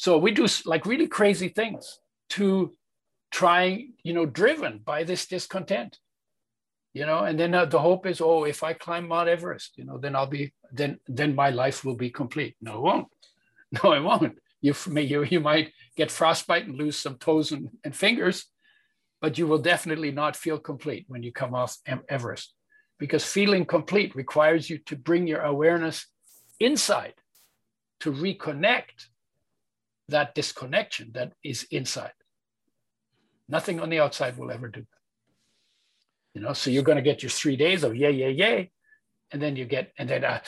So we do like really crazy things to try, you know, driven by this discontent, you know, and then uh, the hope is, oh, if I climb Mount Everest, you know, then I'll be, then, then my life will be complete. No, it won't. No, it won't. You, you, you might get frostbite and lose some toes and, and fingers, but you will definitely not feel complete when you come off Everest because feeling complete requires you to bring your awareness inside to reconnect that disconnection that is inside. Nothing on the outside will ever do that. You know, so you're going to get your three days of yay, yay, yay, and then you get, and then I uh,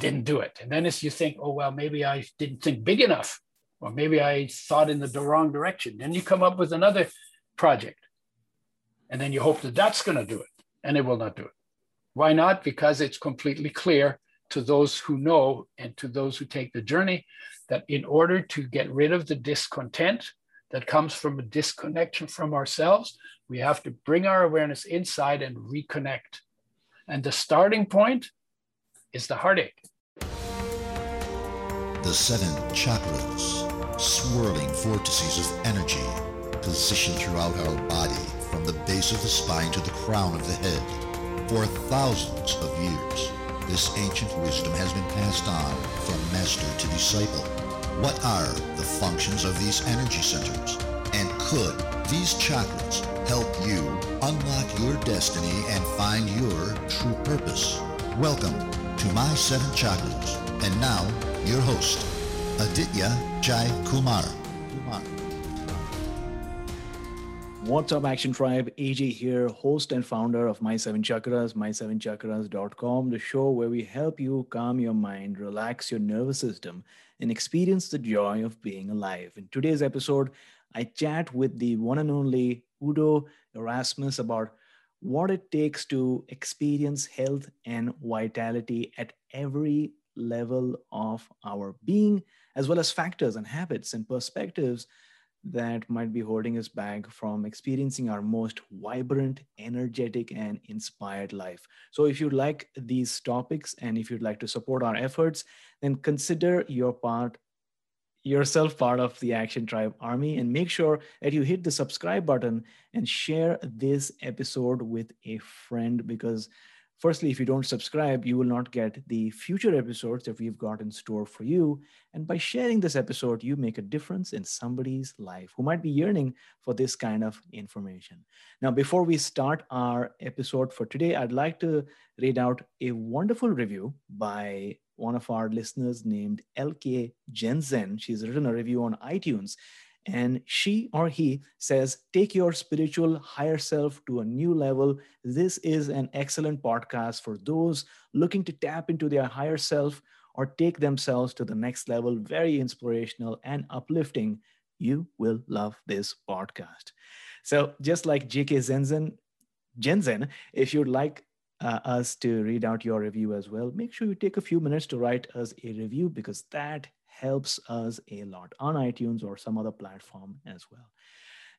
didn't do it. And then as you think, oh, well, maybe I didn't think big enough, or maybe I thought in the wrong direction. Then you come up with another project, and then you hope that that's going to do it, and it will not do it. Why not? Because it's completely clear to those who know and to those who take the journey that in order to get rid of the discontent that comes from a disconnection from ourselves, we have to bring our awareness inside and reconnect. And the starting point is the heartache. The seven chakras, swirling vortices of energy, positioned throughout our body from the base of the spine to the crown of the head for thousands of years. This ancient wisdom has been passed on from master to disciple. What are the functions of these energy centers? And could these chakras help you unlock your destiny and find your true purpose? Welcome to My Seven Chakras. And now, your host, Aditya Jai Kumar. What's up, Action Tribe? AJ here, host and founder of My Seven Chakras, my7chakras.com, the show where we help you calm your mind, relax your nervous system, and experience the joy of being alive. In today's episode, I chat with the one and only Udo Erasmus about what it takes to experience health and vitality at every level of our being, as well as factors and habits and perspectives that might be holding us back from experiencing our most vibrant, energetic, and inspired life. So, if you like these topics and if you'd like to support our efforts, then consider your part yourself part of the action tribe army and make sure that you hit the subscribe button and share this episode with a friend because Firstly, if you don't subscribe, you will not get the future episodes that we've got in store for you. And by sharing this episode, you make a difference in somebody's life who might be yearning for this kind of information. Now, before we start our episode for today, I'd like to read out a wonderful review by one of our listeners named LK Jensen. She's written a review on iTunes and she or he says, Take your spiritual higher self to a new level. This is an excellent podcast for those looking to tap into their higher self or take themselves to the next level. Very inspirational and uplifting. You will love this podcast. So, just like JK Zenzen, Jensen, if you'd like uh, us to read out your review as well, make sure you take a few minutes to write us a review because that helps us a lot on iTunes or some other platform as well.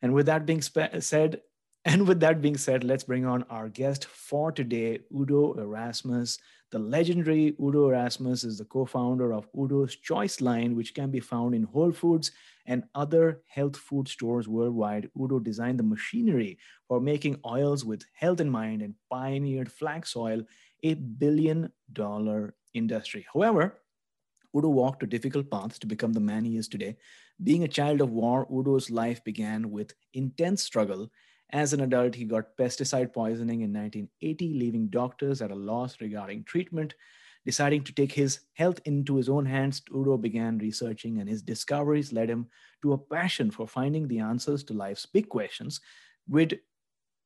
And with that being said, and with that being said, let's bring on our guest for today, Udo Erasmus. The legendary Udo Erasmus is the co founder of Udo's Choice line, which can be found in Whole Foods and other health food stores worldwide. Udo designed the machinery for making oils with health in mind and pioneered flax oil, a billion dollar industry. However, Udo walked a difficult path to become the man he is today. Being a child of war, Udo's life began with intense struggle. As an adult, he got pesticide poisoning in 1980, leaving doctors at a loss regarding treatment. Deciding to take his health into his own hands, Udo began researching, and his discoveries led him to a passion for finding the answers to life's big questions, with,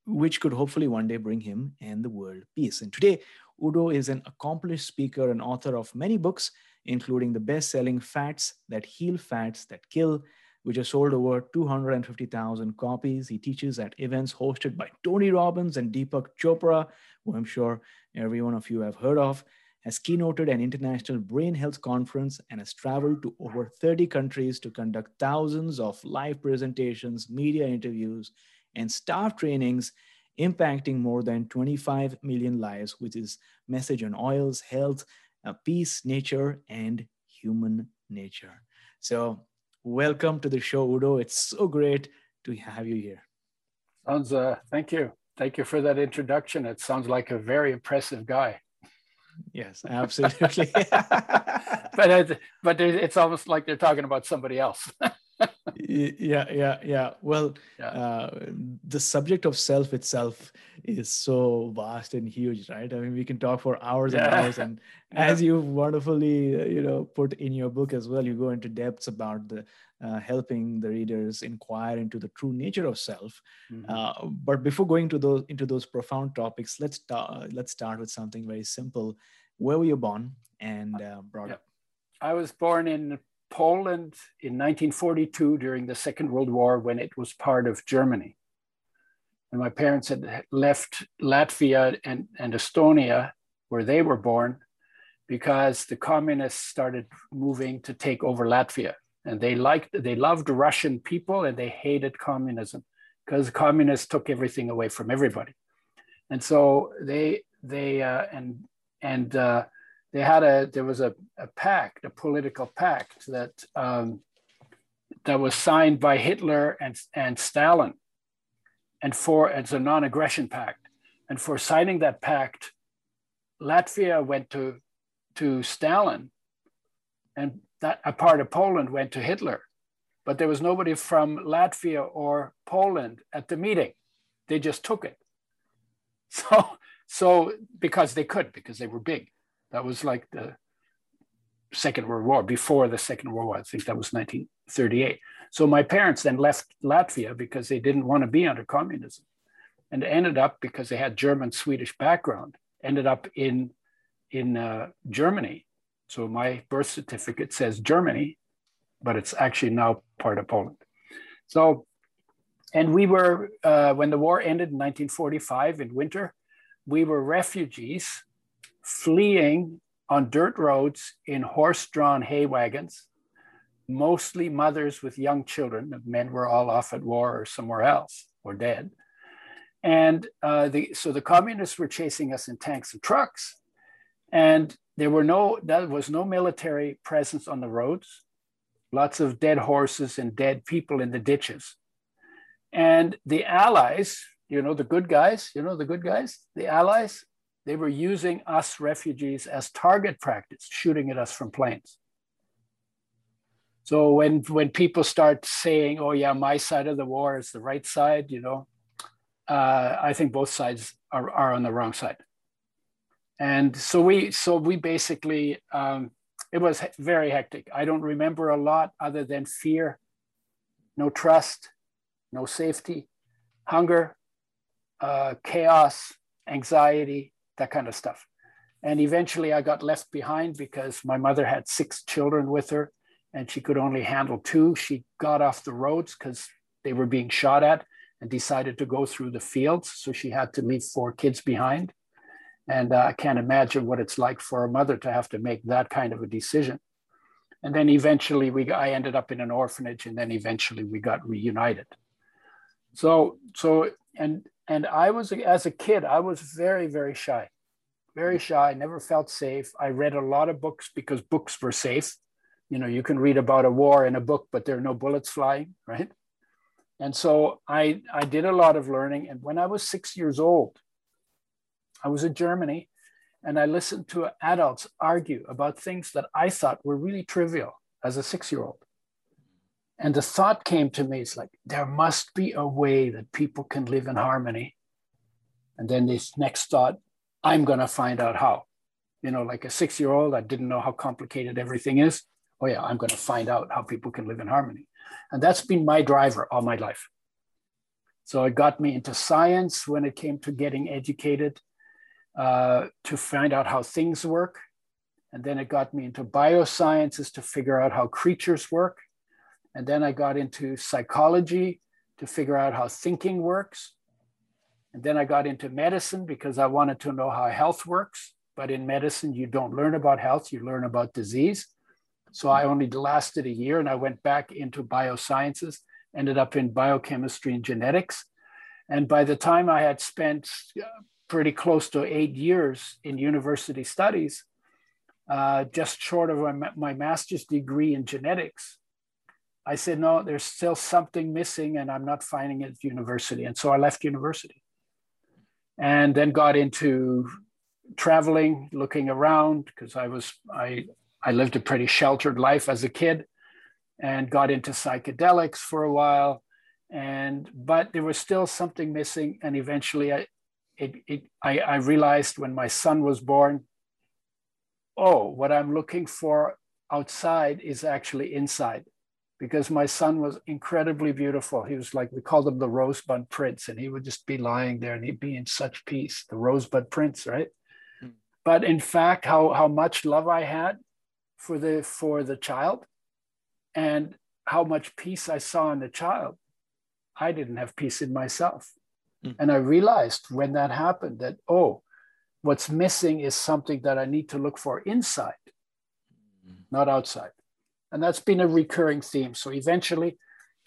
which could hopefully one day bring him and the world peace. And today, Udo is an accomplished speaker and author of many books, including the best selling Fats That Heal, Fats That Kill, which has sold over 250,000 copies. He teaches at events hosted by Tony Robbins and Deepak Chopra, who I'm sure every one of you have heard of, has keynoted an international brain health conference, and has traveled to over 30 countries to conduct thousands of live presentations, media interviews, and staff trainings impacting more than 25 million lives with his message on oils, health, uh, peace, nature, and human nature. So, welcome to the show, Udo. It's so great to have you here. Sounds, uh, thank you. Thank you for that introduction. It sounds like a very impressive guy. Yes, absolutely. but it, but it's almost like they're talking about somebody else. yeah yeah yeah well yeah. Uh, the subject of self itself is so vast and huge right i mean we can talk for hours yeah. and hours and yeah. as you wonderfully uh, you know put in your book as well you go into depths about the uh, helping the readers inquire into the true nature of self mm-hmm. Uh, but before going to those into those profound topics let's start let's start with something very simple where were you born and uh, brought up i was born in Poland in 1942 during the Second World War when it was part of Germany. And my parents had left Latvia and, and Estonia, where they were born, because the communists started moving to take over Latvia. And they liked, they loved Russian people and they hated communism because communists took everything away from everybody. And so they, they, uh, and, and, uh, they had a there was a, a pact, a political pact that um, that was signed by Hitler and and Stalin, and for it's a non-aggression pact, and for signing that pact, Latvia went to to Stalin, and that a part of Poland went to Hitler, but there was nobody from Latvia or Poland at the meeting. They just took it. So so because they could because they were big that was like the Second World War, before the Second World War. I think that was 1938. So my parents then left Latvia because they didn't want to be under communism and ended up, because they had German Swedish background, ended up in, in uh, Germany. So my birth certificate says Germany, but it's actually now part of Poland. So, and we were, uh, when the war ended in 1945 in winter, we were refugees fleeing on dirt roads in horse drawn hay wagons, mostly mothers with young children. The men were all off at war or somewhere else or dead. And uh, the, so the communists were chasing us in tanks and trucks. And there were no, there was no military presence on the roads, lots of dead horses and dead people in the ditches. And the Allies, you know, the good guys, you know, the good guys, the Allies, they were using us refugees as target practice, shooting at us from planes. So when when people start saying, "Oh yeah, my side of the war is the right side," you know, uh, I think both sides are, are on the wrong side. And so we so we basically um, it was very hectic. I don't remember a lot other than fear, no trust, no safety, hunger, uh, chaos, anxiety, that kind of stuff. And eventually I got left behind because my mother had six children with her and she could only handle two. She got off the roads because they were being shot at and decided to go through the fields. So she had to leave four kids behind. And uh, I can't imagine what it's like for a mother to have to make that kind of a decision. And then eventually we, I ended up in an orphanage and then eventually we got reunited. So, so, and and I was, as a kid, I was very, very shy, very mm. shy, never felt safe. I read a lot of books because books were safe. You know, you can read about a war in a book, but there are no bullets flying, right? And so I, I did a lot of learning. And when I was six years old, I was in Germany and I listened to adults argue about things that I thought were really trivial as a six year old. And the thought came to me it's like, there must be a way that people can live in harmony. And then this next thought, I'm going to find out how. You know, like a six year old, I didn't know how complicated everything is. Oh, yeah, I'm going to find out how people can live in harmony. And that's been my driver all my life. So it got me into science when it came to getting educated uh, to find out how things work. And then it got me into biosciences to figure out how creatures work. And then I got into psychology to figure out how thinking works. And then I got into medicine because I wanted to know how health works. But in medicine, you don't learn about health, you learn about disease. So I only lasted a year and I went back into biosciences, ended up in biochemistry and genetics. And by the time I had spent uh, pretty close to eight years in university studies, uh, just short of my, my master's degree in genetics, I said, no, there's still something missing and I'm not finding it at university. And so I left university and then got into traveling, looking around because I was, I, I lived a pretty sheltered life as a kid and got into psychedelics for a while. And, but there was still something missing. And eventually I, it, it, I, I realized when my son was born, oh, what I'm looking for outside is actually inside because my son was incredibly beautiful. He was like, we called him the Rosebud Prince, and he would just be lying there and he'd be in such peace, the Rosebud Prince, right? Mm. But in fact, how, how much love I had for the for the child and how much peace I saw in the child, I didn't have peace in myself. Mm. And I realized when that happened that, oh, what's missing is something that I need to look for inside, mm. not outside. And that's been a recurring theme. So eventually,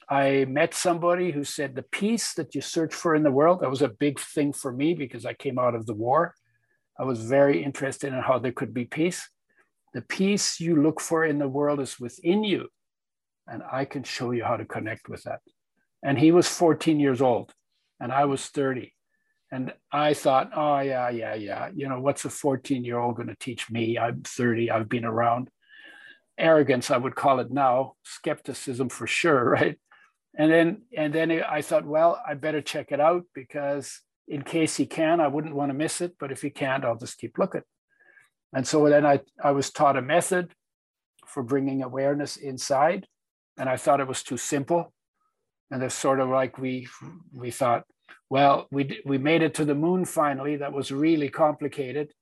I met somebody who said the peace that you search for in the world, that was a big thing for me because I came out of the war. I was very interested in how there could be peace. The peace you look for in the world is within you. And I can show you how to connect with that. And he was 14 years old and I was 30. And I thought, oh, yeah, yeah, yeah. You know, what's a 14 year old going to teach me? I'm 30, I've been around arrogance, I would call it now, skepticism for sure, right? And then and then I thought, well, I better check it out because in case he can, I wouldn't want to miss it. But if he can't, I'll just keep looking. And so then I, I was taught a method for bringing awareness inside. And I thought it was too simple. And it's sort of like we we thought, well, we we made it to the moon finally. That was really complicated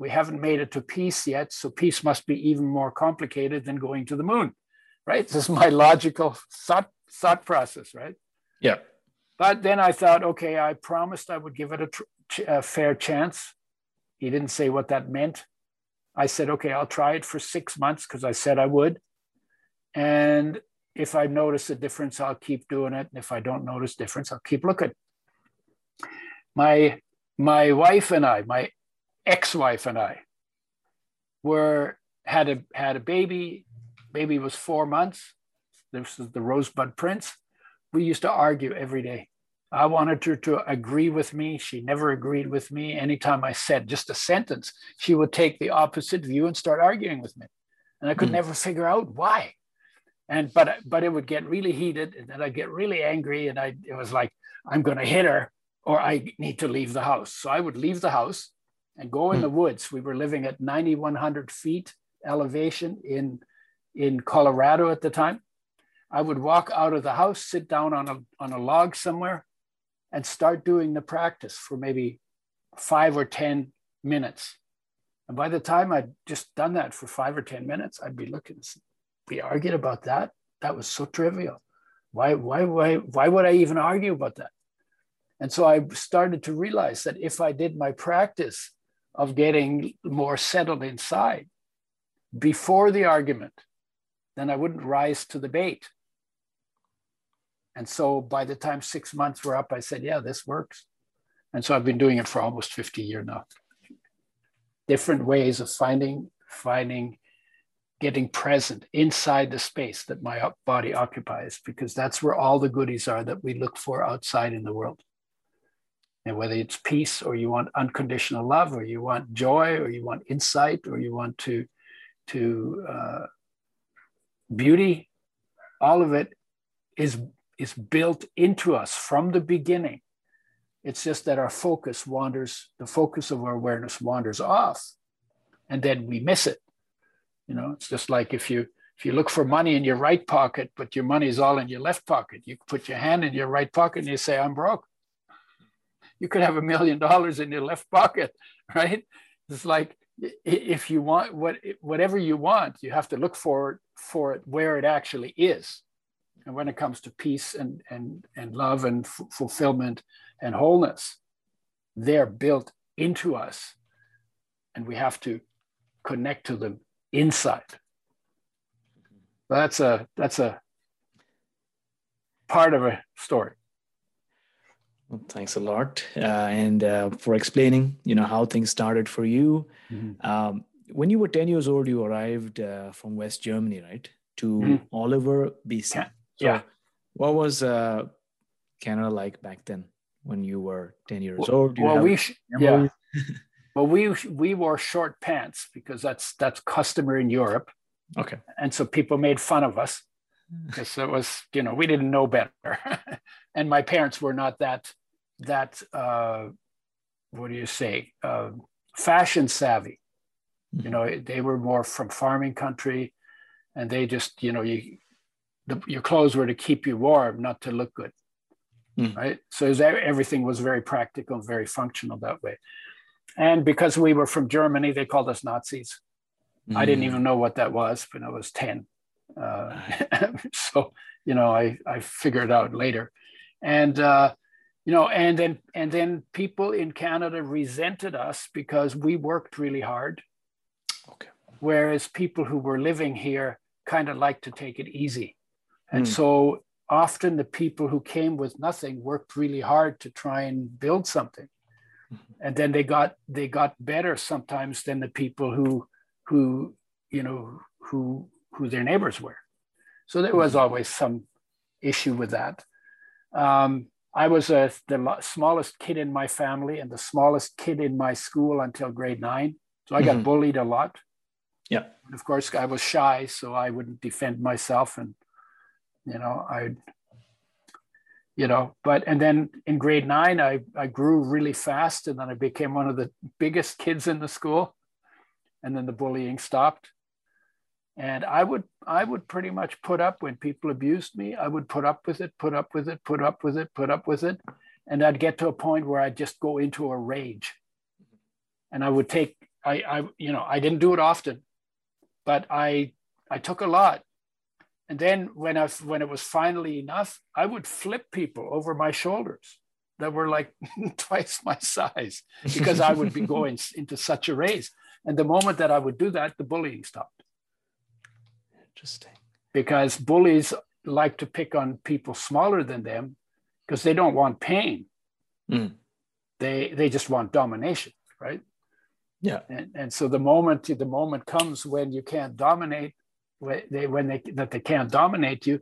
we haven't made it to peace yet, so peace must be even more complicated than going to the moon, right? This is my logical thought thought process, right? Yeah. But then I thought, okay, I promised I would give it a, tr- a fair chance. He didn't say what that meant. I said, okay, I'll try it for six months because I said I would. And if I notice a difference, I'll keep doing it. And if I don't notice difference, I'll keep looking. My my wife and I, my ex-wife and I were had a had a baby. Baby was four months. This is the Rosebud Prince. We used to argue every day. I wanted her to agree with me. She never agreed with me. Anytime I said just a sentence, she would take the opposite view and start arguing with me. And I could mm. never figure out why. And but but it would get really heated, and then I'd get really angry, and I it was like I'm going to hit her, or I need to leave the house. So I would leave the house, and go in hmm. the woods. We were living at 9,100 feet elevation in, in Colorado at the time. I would walk out of the house, sit down on a, on a log somewhere, and start doing the practice for maybe five or 10 minutes. And by the time I'd just done that for five or 10 minutes, I'd be looking, we argued about that. That was so trivial. Why, why, why, why would I even argue about that? And so I started to realize that if I did my practice of getting more settled inside before the argument, then I wouldn't rise to the bait. And so by the time six months were up, I said, yeah, this works. And so I've been doing it for almost 50 years now. Different ways of finding, finding, getting present inside the space that my body occupies, because that's where all the goodies are that we look for outside in the world. And whether it's peace or you want unconditional love or you want joy or you want insight or you want to, to uh, beauty, all of it is, is built into us from the beginning. It's just that our focus wanders, the focus of our awareness wanders off, and then we miss it. You know, it's just like if you if you look for money in your right pocket, but your money is all in your left pocket, you put your hand in your right pocket and you say, I'm broke. You could have a million dollars in your left pocket, right? It's like if you want what whatever you want, you have to look for it for it where it actually is. And when it comes to peace and and and love and f- fulfillment and wholeness, they're built into us, and we have to connect to them inside. That's a that's a part of a story. Well, thanks a lot, uh, and uh, for explaining, you know, how things started for you. Mm-hmm. Um, when you were ten years old, you arrived uh, from West Germany, right, to mm-hmm. Oliver, BC. Yeah. So yeah. What was uh, Canada like back then when you were ten years well, old? well, we yeah. well, we we wore short pants because that's that's customary in Europe. Okay. And so people made fun of us because it was, you know, we didn't know better. and my parents were not that, that, uh, what do you say, uh, fashion savvy. Mm-hmm. You know, they were more from farming country and they just, you know, you, the, your clothes were to keep you warm, not to look good. Mm. Right. So was, everything was very practical, very functional that way. And because we were from Germany, they called us Nazis. Mm. I didn't mm. even know what that was when I was 10. Uh, so, you know, I, I figured out later. And, uh, you know, and then, and then people in Canada resented us because we worked really hard. Okay. Whereas people who were living here kind of liked to take it easy. And mm. so often the people who came with nothing worked really hard to try and build something. Mm-hmm. And then they got they got better sometimes than the people who who you know who who their neighbors were. So there was mm-hmm. always some issue with that. Um, I was a, the smallest kid in my family and the smallest kid in my school until grade nine. So I got mm-hmm. bullied a lot. Yeah. And of course, I was shy, so I wouldn't defend myself, and you know, I, you know, but and then in grade nine, I I grew really fast, and then I became one of the biggest kids in the school and then the bullying stopped and i would i would pretty much put up when people abused me i would put up with it put up with it put up with it put up with it. And i'd get to a point where i'd just go into a rage. And i would take i i you know i didn't do it often but i i took a lot. And then when i when it was finally enough i would flip people over my shoulders that were like twice my size because i would be going into such a rage. And the moment that I would do that, the bullying stopped. Interesting. Because bullies like to pick on people smaller than them because they don't want pain. Mm. They they just want domination, right? Yeah. And, and so the moment the moment comes when you can't dominate, when they when they that they can't dominate you,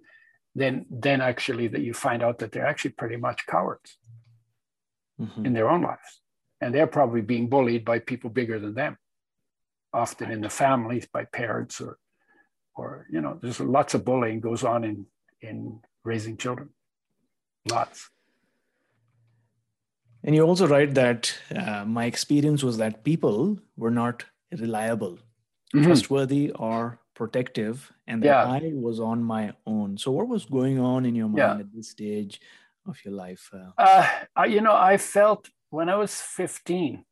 then then actually that you find out that they're actually pretty much cowards mm-hmm. in their own lives, and they're probably being bullied by people bigger than them often in the families by parents or or you know there's lots of bullying goes on in in raising children lots and you also write that uh, my experience was that people were not reliable mm-hmm. trustworthy or protective and that yeah. i was on my own so what was going on in your mind yeah. at this stage of your life uh, uh, I, you know i felt when i was 15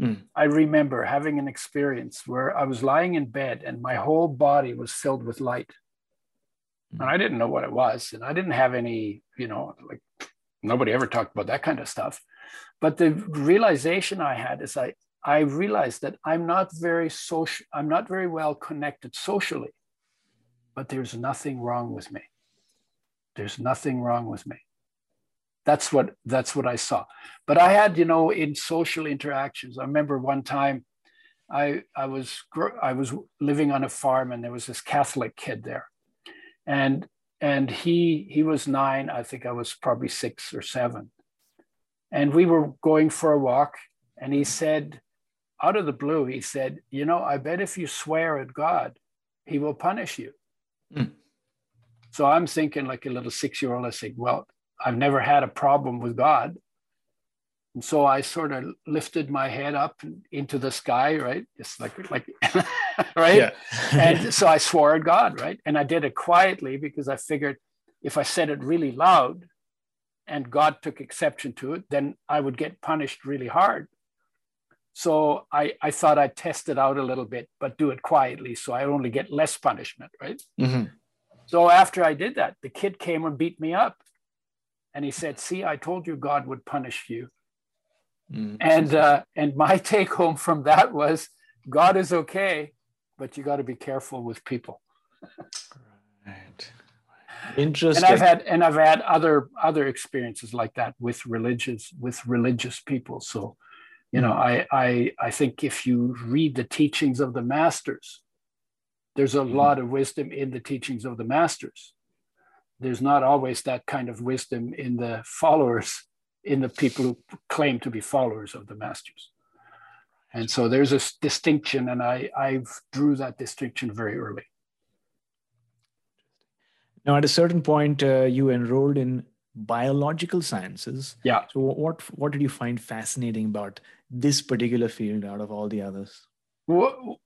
Mm. I remember having an experience where I was lying in bed and my whole body was filled with light. Mm. And I didn't know what it was. And I didn't have any, you know, like nobody ever talked about that kind of stuff. But the realization I had is I, I realized that I'm not very social, I'm not very well connected socially, but there's nothing wrong with me. There's nothing wrong with me that's what that's what I saw. But I had, you know, in social interactions. I remember one time, I I was I was living on a farm, and there was this Catholic kid there, and and he he was nine. I think I was probably six or seven, And we were going for a walk, and he said, out of the blue, he said, You know, I bet if you swear at God, he will punish you. Mm. So I'm thinking, like a little six year old, I said, Well, I've never had a problem with God. And so I sort of lifted my head up into the sky, right? Just like, like, right? And so I swore at God, right? And I did it quietly because I figured if I said it really loud and God took exception to it, then I would get punished really hard. So I, I thought I'd test it out a little bit, but do it quietly so I only get less punishment, right? Mm-hmm. So after I did that, the kid came and beat me up. And he said, See, I told you God would punish you. Mm-hmm. And uh, and my take home from that was God is okay, but you got to be careful with people. right. Interesting. And I've had and I've had other other experiences like that with religious with religious people. So you know I, I i think if you read the teachings of the masters there's a mm-hmm. lot of wisdom in the teachings of the masters there's not always that kind of wisdom in the followers in the people who claim to be followers of the masters and so there's a distinction and i i drew that distinction very early now at a certain point uh, you enrolled in biological sciences. Yeah. So what what did you find fascinating about this particular field out of all the others? Well,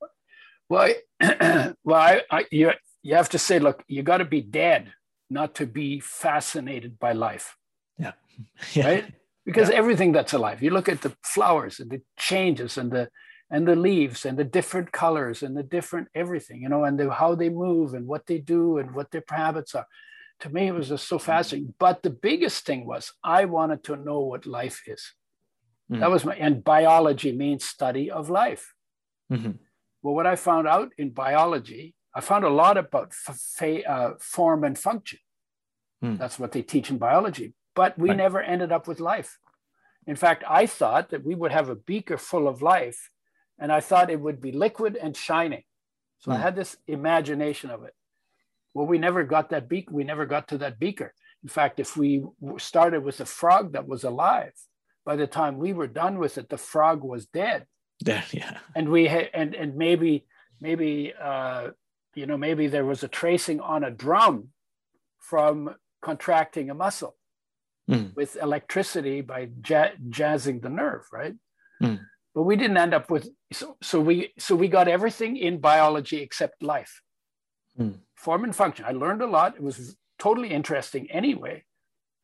well, I, well, I, I, you you have to say, look, you got to be dead not to be fascinated by life. Yeah. yeah. Right. Because yeah. everything that's alive, you look at the flowers and the changes and the and the leaves and the different colors and the different everything, you know, and the, how they move and what they do and what their habits are to me, it was just so fascinating. But the biggest thing was I wanted to know what life is. Mm-hmm. That was my, and biology means study of life. Mm-hmm. Well, what I found out in biology, I found a lot about f- uh, form and function. Mm. That's what they teach in biology. But we right. never ended up with life. In fact, I thought that we would have a beaker full of life, and I thought it would be liquid and shining. So mm. I had this imagination of it. Well, we never got that beak. We never got to that beaker. In fact, if we started with a frog that was alive, by the time we were done with it, the frog was dead. Yeah, yeah. And we had, and and maybe maybe uh, you know maybe there was a tracing on a drum from contracting a muscle mm. with electricity by ja- jazzing the nerve, right? Mm. But we didn't end up with so so we so we got everything in biology except life. Mm form and function. I learned a lot. It was totally interesting anyway,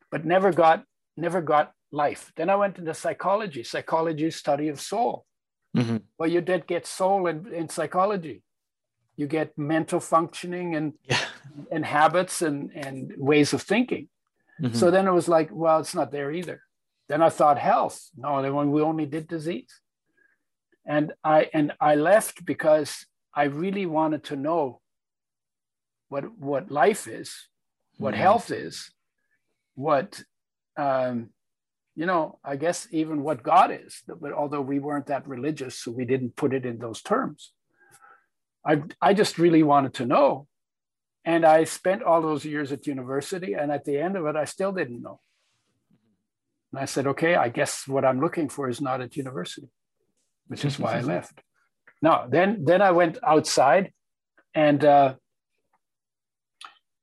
but never got never got life. Then I went into psychology. Psychology study of soul. Mm-hmm. Well, you did get soul in, in psychology. You get mental functioning and yeah. and habits and and ways of thinking. Mm-hmm. So then it was like, well, it's not there either. Then I thought health. No, then we only did disease. And I and I left because I really wanted to know what what life is, what mm-hmm. health is, what um, you know, I guess even what God is. But although we weren't that religious, so we didn't put it in those terms. I I just really wanted to know, and I spent all those years at university, and at the end of it, I still didn't know. And I said, okay, I guess what I'm looking for is not at university, which is why I left. No, then, then I went outside, and uh,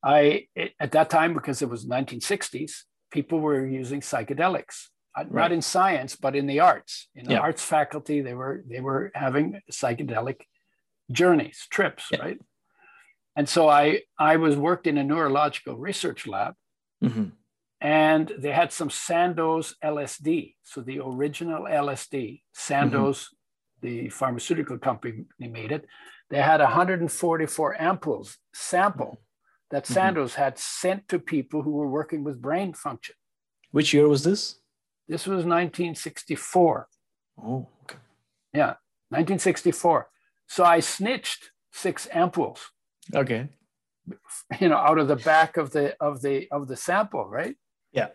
I at that time because it was 1960s, people were using psychedelics, uh, right. not in science but in the arts. In the yeah. arts faculty, they were they were having psychedelic journeys, trips, yeah. right? And so I I was worked in a neurological research lab, mm-hmm. and they had some Sandoz LSD, so the original LSD, Sandoz, mm-hmm. the pharmaceutical company made it. They had 144 ampoules sample that mm-hmm. Sandoz mm-hmm. had sent to people who were working with brain function. Which year was this? This was 1964. Oh, okay. Yeah, 1964. So I snitched six ampoules. Okay. You know, out of the back of the of the of the sample, right? Yeah.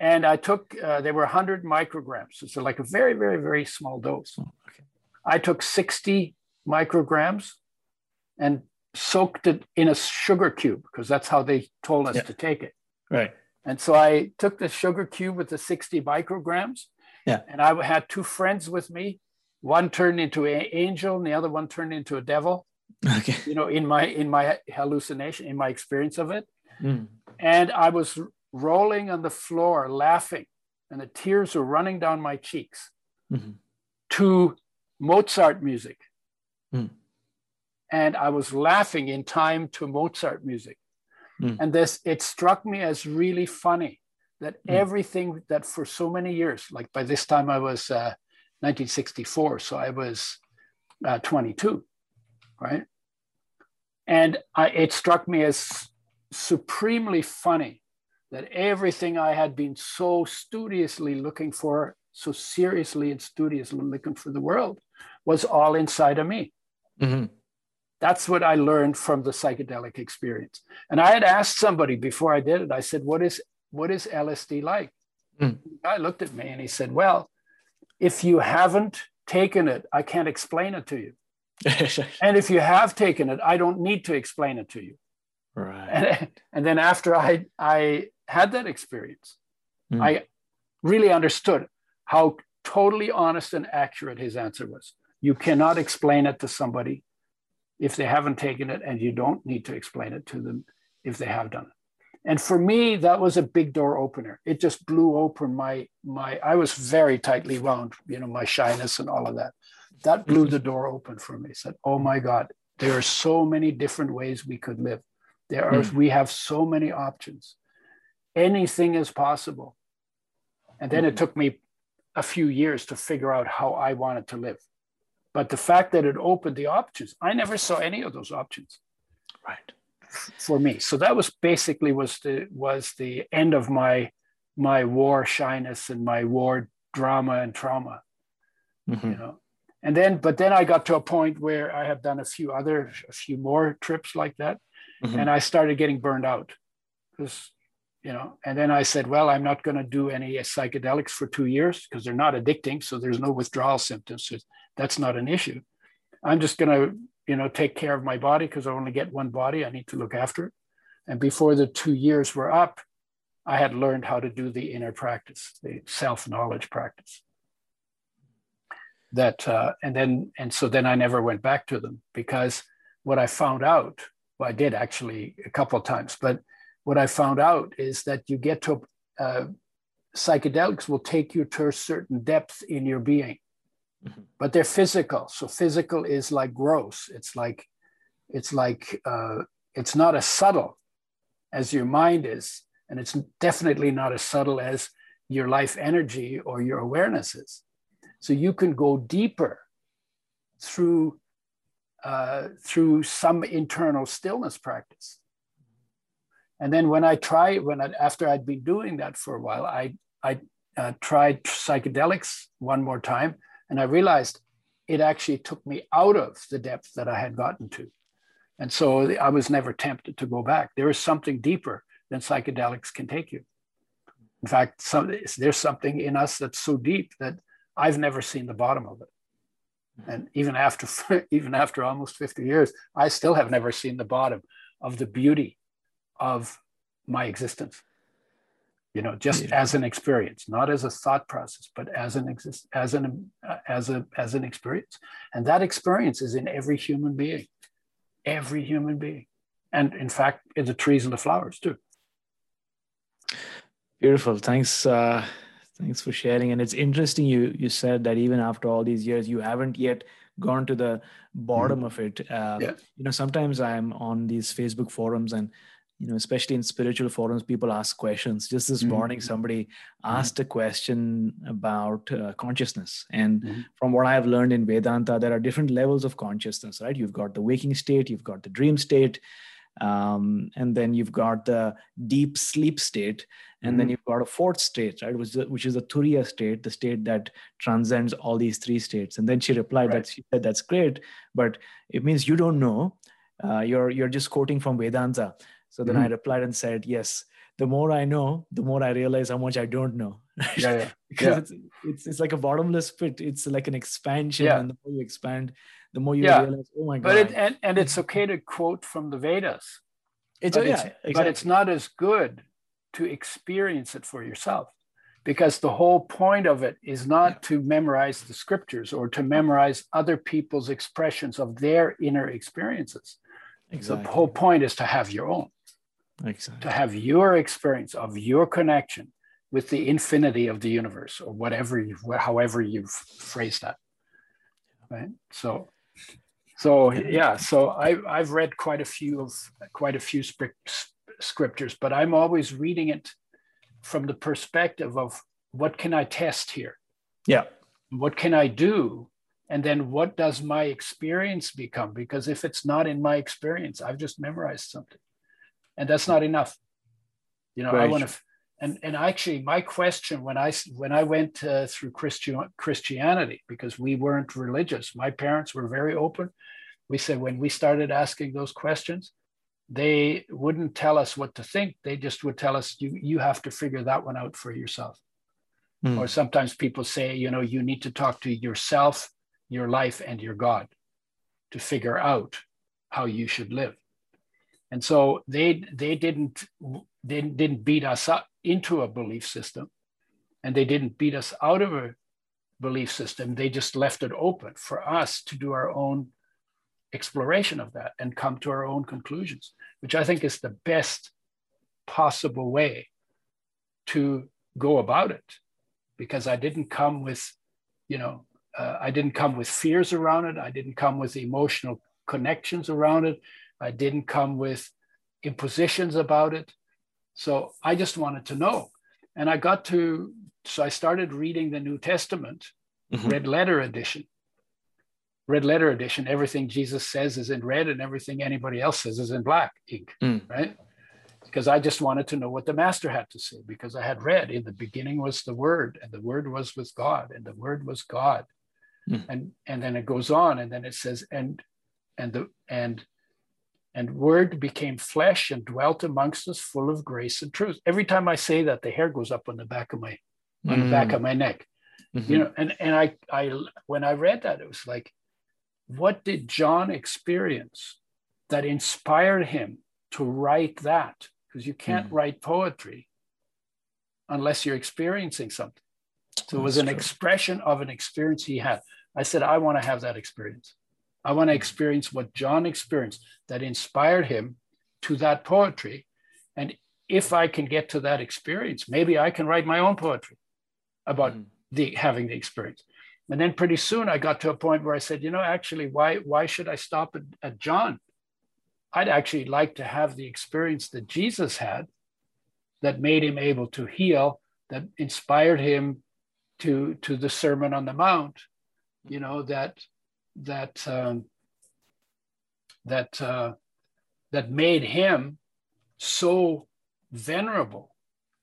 And I took uh, they were 100 micrograms, so like a very very very small dose. Oh, okay. I took 60 micrograms and soaked it in a sugar cube because that's how they told us yeah. to take it. Right. And so I took the sugar cube with the 60 micrograms. Yeah. And I had two friends with me. One turned into an angel and the other one turned into a devil. Okay. You know, in my in my hallucination, in my experience of it. Mm. And I was rolling on the floor laughing, and the tears were running down my cheeks Mhm. to Mozart music. Mm. And I was laughing in time to Mozart music. Mm. And this, it struck me as really funny that Mm. everything that for so many years, like by this time I was uh, 1964, so I was uh, 22, right? And I, it struck me as supremely funny that everything I had been so studiously looking for, so seriously and studiously looking for the world, was all inside of me. Mhm. That's what I learned from the psychedelic experience. And I had asked somebody before I did it, I said, What is what is LSD like? Mm. The guy looked at me and he said, Well, if you haven't taken it, I can't explain it to you. And if you have taken it, I don't need to explain it to you. right. And, and then after I, I had that experience, Mm. I really understood how totally honest and accurate his answer was. You cannot explain it to somebody if they haven't taken it, and you don't need to explain it to them if they have done it. And for me, that was a big door opener. It just blew open my my. I was very tightly wound, you know, my shyness and all of that. That blew the door open for me. Said, "Oh my God, there are so many different ways we could live. There are hmm. we have so many options. Anything is possible." And then it hmm. took me a few years to figure out how I wanted to live. But the fact that it opened the options, I never saw any of those options right. For me. So that was basically was the was the end of my my war shyness and my war drama and trauma, Mhm. you know. And then, but then I got to a point where I have done a few other, a few more trips like that, Mhm. and I started getting burned out, because, you know. And then I said, well, I'm not going to do any psychedelics for two years because they're not addicting, so there's no withdrawal symptoms. So that's not an issue. I'm just going to, you know, take care of my body because I only get one body. I need to look after it. And before the two years were up, I had learned how to do the inner practice, the self knowledge practice. That, uh, and then, and so then I never went back to them because what I found out, well, I did actually a couple of times, but what I found out is that you get to, uh, psychedelics will take you to a certain depth in your being, Mhm. but they're physical. So physical is like gross. It's like, it's like, uh, it's not as subtle as your mind is. And it's definitely not as subtle as your life energy or your awareness is. So you can go deeper through uh, through some internal stillness practice. And then when I try, when I, after I'd been doing that for a while, I I uh, tried psychedelics one more time, and I realized it actually took me out of the depth that I had gotten to. And so I was never tempted to go back. There is something deeper than psychedelics can take you. In fact, some, there's something in us that's so deep that I've never seen the bottom of it. And even after even after almost 50 years, I still have never seen the bottom of the beauty of my existence. You know, just Yeah. as an experience, not as a thought process, but as an exist as an uh, as a as an experience. And that experience is in every human being, every human being, and in fact, in the trees and the flowers too. Beautiful. Thanks. Uh, thanks for sharing. And it's interesting you you said that even after all these years, you haven't yet gone to the bottom of it. Uh, Yeah. You know, sometimes I'm on these Facebook forums and you know, especially in spiritual forums, people ask questions. Just this Mhm. morning, somebody asked a question about uh, consciousness. And Mhm. from what I've learned in Vedanta, there are different levels of consciousness, right? You've got the waking state, you've got the dream state, um, and then you've got the deep sleep state, and then Mhm. you've got a fourth state, right? Which is the, which is the Turiya state, the state that transcends all these three states. And then she replied Right. that she said that's great, but it means you don't know. Uh, you're you're just quoting from Vedanta. So then I Mhm. replied and said, yes. The more I know, the more I realize how much I don't know. Yeah, yeah. because Yeah. it's, it's it's like a bottomless pit. It's like an expansion, Yeah. and the more you expand, the more you Yeah. realize, oh my god, But it and, and it's okay to quote from the Vedas. it's, but yeah, it's, exactly. but it's not as good to experience it for yourself because the whole point of it is not to memorize the scriptures or to memorize other people's expressions of their inner experiences. Exactly. The whole point is to have your own, exactly. to have your experience of your connection with the infinity of the universe or whatever you, however you phrase that. Right. So, so yeah. So I, I've read quite a few of quite a few scriptures, but I'm always reading it from the perspective of what can I test here? Yeah. What can I do? And then what does my experience become? Because if it's not in my experience, I've just memorized something. And that's not enough. You know, right. I want to and and actually my question when I when I went uh, through Christian Christianity because we weren't religious, my parents were very open. We said when we started asking those questions, they wouldn't tell us what to think they just would tell us you you have to figure that one out for yourself mm. or sometimes people say you know you need to talk to yourself your life and your god to figure out how you should live and so they they didn't they didn't beat us up into a belief system and they didn't beat us out of a belief system they just left it open for us to do our own exploration of that and come to our own conclusions, which I think is the best possible way to go about it. Because I didn't come with, you know, uh, I didn't come with fears around it. I didn't come with emotional connections around it. I didn't come with impositions about it. So I just wanted to know. And I got to, so I started reading the New Testament, mm-hmm. red letter edition red letter edition, everything Jesus says is in red and everything anybody else says is in black ink, mm. right? Because I just wanted to know what the master had to say because I had read in the beginning was the word and the word was with God and the word was God. Mm. And and then it goes on and then it says and and the and and word became flesh and dwelt amongst us full of grace and truth. Every time I say that the hair goes up on the back of my on mm. the back hmm. of my neck. Mm-hmm. You know, and and I I when I read that it was like what did John experience that inspired him to write that? Because you can't mm. write poetry unless you're experiencing something. So it was an true. expression of an experience he had. I said, I want to have that experience. I want to experience what John experienced that inspired him to that poetry. And if I can get to that experience, maybe I can write my own poetry about mm. the having the experience. And then pretty soon I got to a point where I said, you know, actually, why, why should I stop at, at John? I'd actually like to have the experience that Jesus had that made him able to heal, that inspired him to, to the Sermon on the Mount, you know, that, that, um, that, uh, that made him so venerable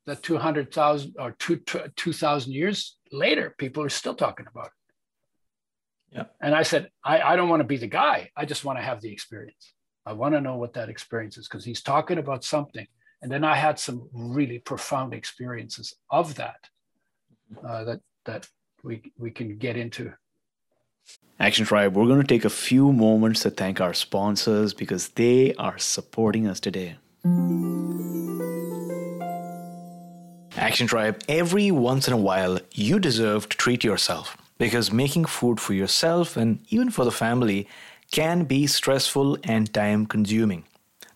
that 200,000 or 2,000 years later, people are still talking about it. Yeah. And I said, I, I don't want to be the guy. I just want to have the experience. I want to know what that experience is because he's talking about something. And then I had some really profound experiences of that uh, that that we we can get into. Action Tribe, we're going to take a few moments to thank our sponsors because they are supporting us today. Action Tribe, every once in a while, you deserve to treat yourself because making food for yourself and even for the family can be stressful and time consuming.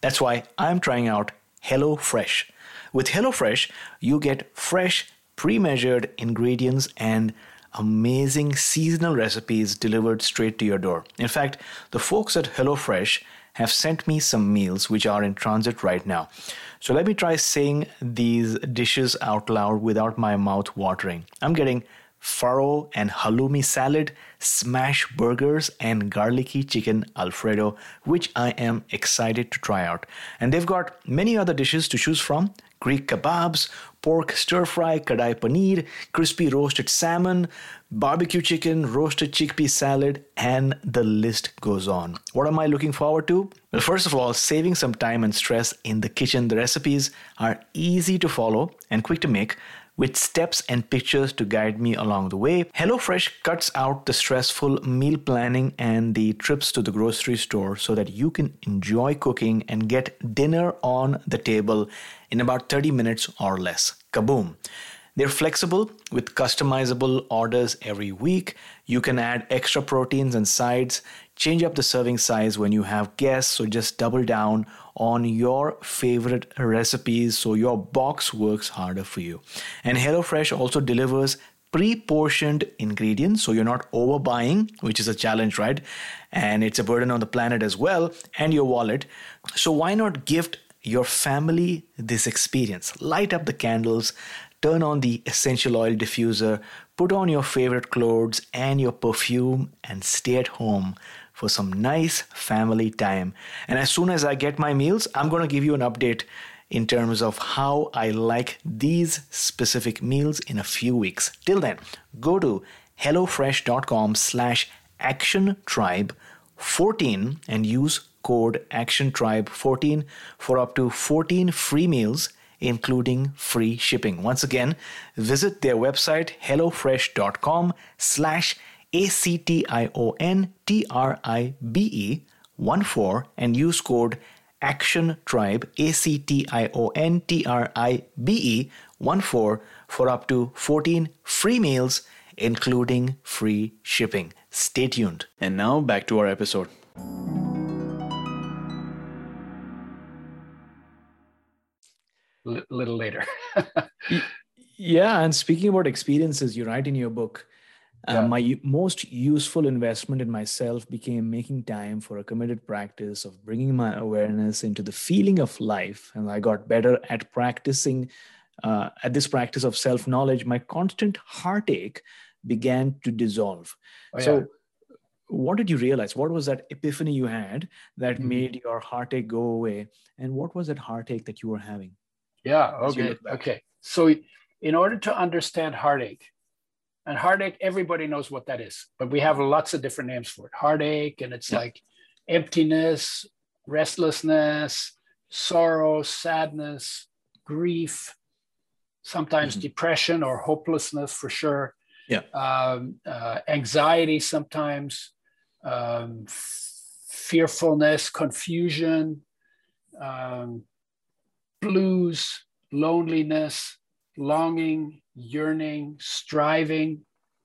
That's why I'm trying out HelloFresh. With HelloFresh, you get fresh, pre measured ingredients and amazing seasonal recipes delivered straight to your door. In fact, the folks at HelloFresh have sent me some meals which are in transit right now. So let me try saying these dishes out loud without my mouth watering. I'm getting farro and halloumi salad, smash burgers, and garlicky chicken alfredo, which I am excited to try out. And they've got many other dishes to choose from Greek kebabs, pork stir fry, kadai paneer, crispy roasted salmon, barbecue chicken, roasted chickpea salad, and the list goes on. What am I looking forward to? Well, first of all, saving some time and stress in the kitchen. The recipes are easy to follow and quick to make with steps and pictures to guide me along the way. HelloFresh cuts out the stressful meal planning and the trips to the grocery store so that you can enjoy cooking and get dinner on the table in about 30 minutes or less. Kaboom! They're flexible with customizable orders every week. You can add extra proteins and sides, change up the serving size when you have guests, so just double down on your favorite recipes so your box works harder for you. And HelloFresh also delivers pre-portioned ingredients so you're not overbuying which is a challenge right? And it's a burden on the planet as well and your wallet. So why not gift your family this experience? Light up the candles turn on the essential oil diffuser, put on your favorite clothes and your perfume, and stay at home for some nice family time. And as soon as I get my meals, I'm going to give you an update in terms of how I like these specific meals in a few weeks. Till then, go to hellofresh.com slash actiontribe14 and use code actiontribe14 for up to 14 free meals including free shipping. Once again, visit their website hellofresh.com slash A-C-T-I-O-N-T-R-I-B-E 14 and use code Action Tribe A-C-T-I-O-N-T-R-I-B-E 14 for up to 14 free meals including free shipping. Stay tuned. And now back to our episode. a little later. yeah, and speaking about experiences, you write in your book. Yeah. my most useful investment in myself became making time for a committed practice of bringing my awareness into the feeling of life. And I got better at practicing, uh, at this practice of self knowledge. My constant heartache began to dissolve. Oh, yeah. So, what did you realize? What was that epiphany you had that mm-hmm. made your heartache go away? And what was that heartache that you were having? Yeah. Okay. Okay. So, in order to understand heartache, and heartache, everybody knows what that is, but we have lots of different names for it. Heartache, and it's yeah. like emptiness, restlessness, sorrow, sadness, grief, sometimes mm-hmm. depression or hopelessness for sure. Yeah. Um, uh, anxiety sometimes, um, fearfulness, confusion, um, blues, loneliness, longing, yearning, striving,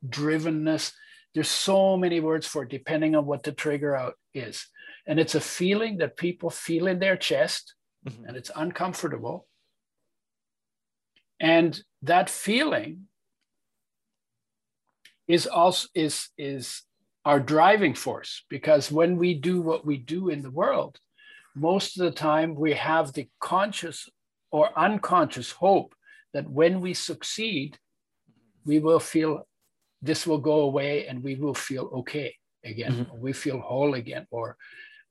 drivenness. There's so many words for it, depending on what the trigger out is. And it's a feeling that people feel in their chest, mm-hmm. and it's uncomfortable. And that feeling is also is is our driving force because when we do what we do in the world most of the time we have the conscious or unconscious hope that when we succeed, we will feel this will go away and we will feel okay again, mm-hmm. we feel whole again, or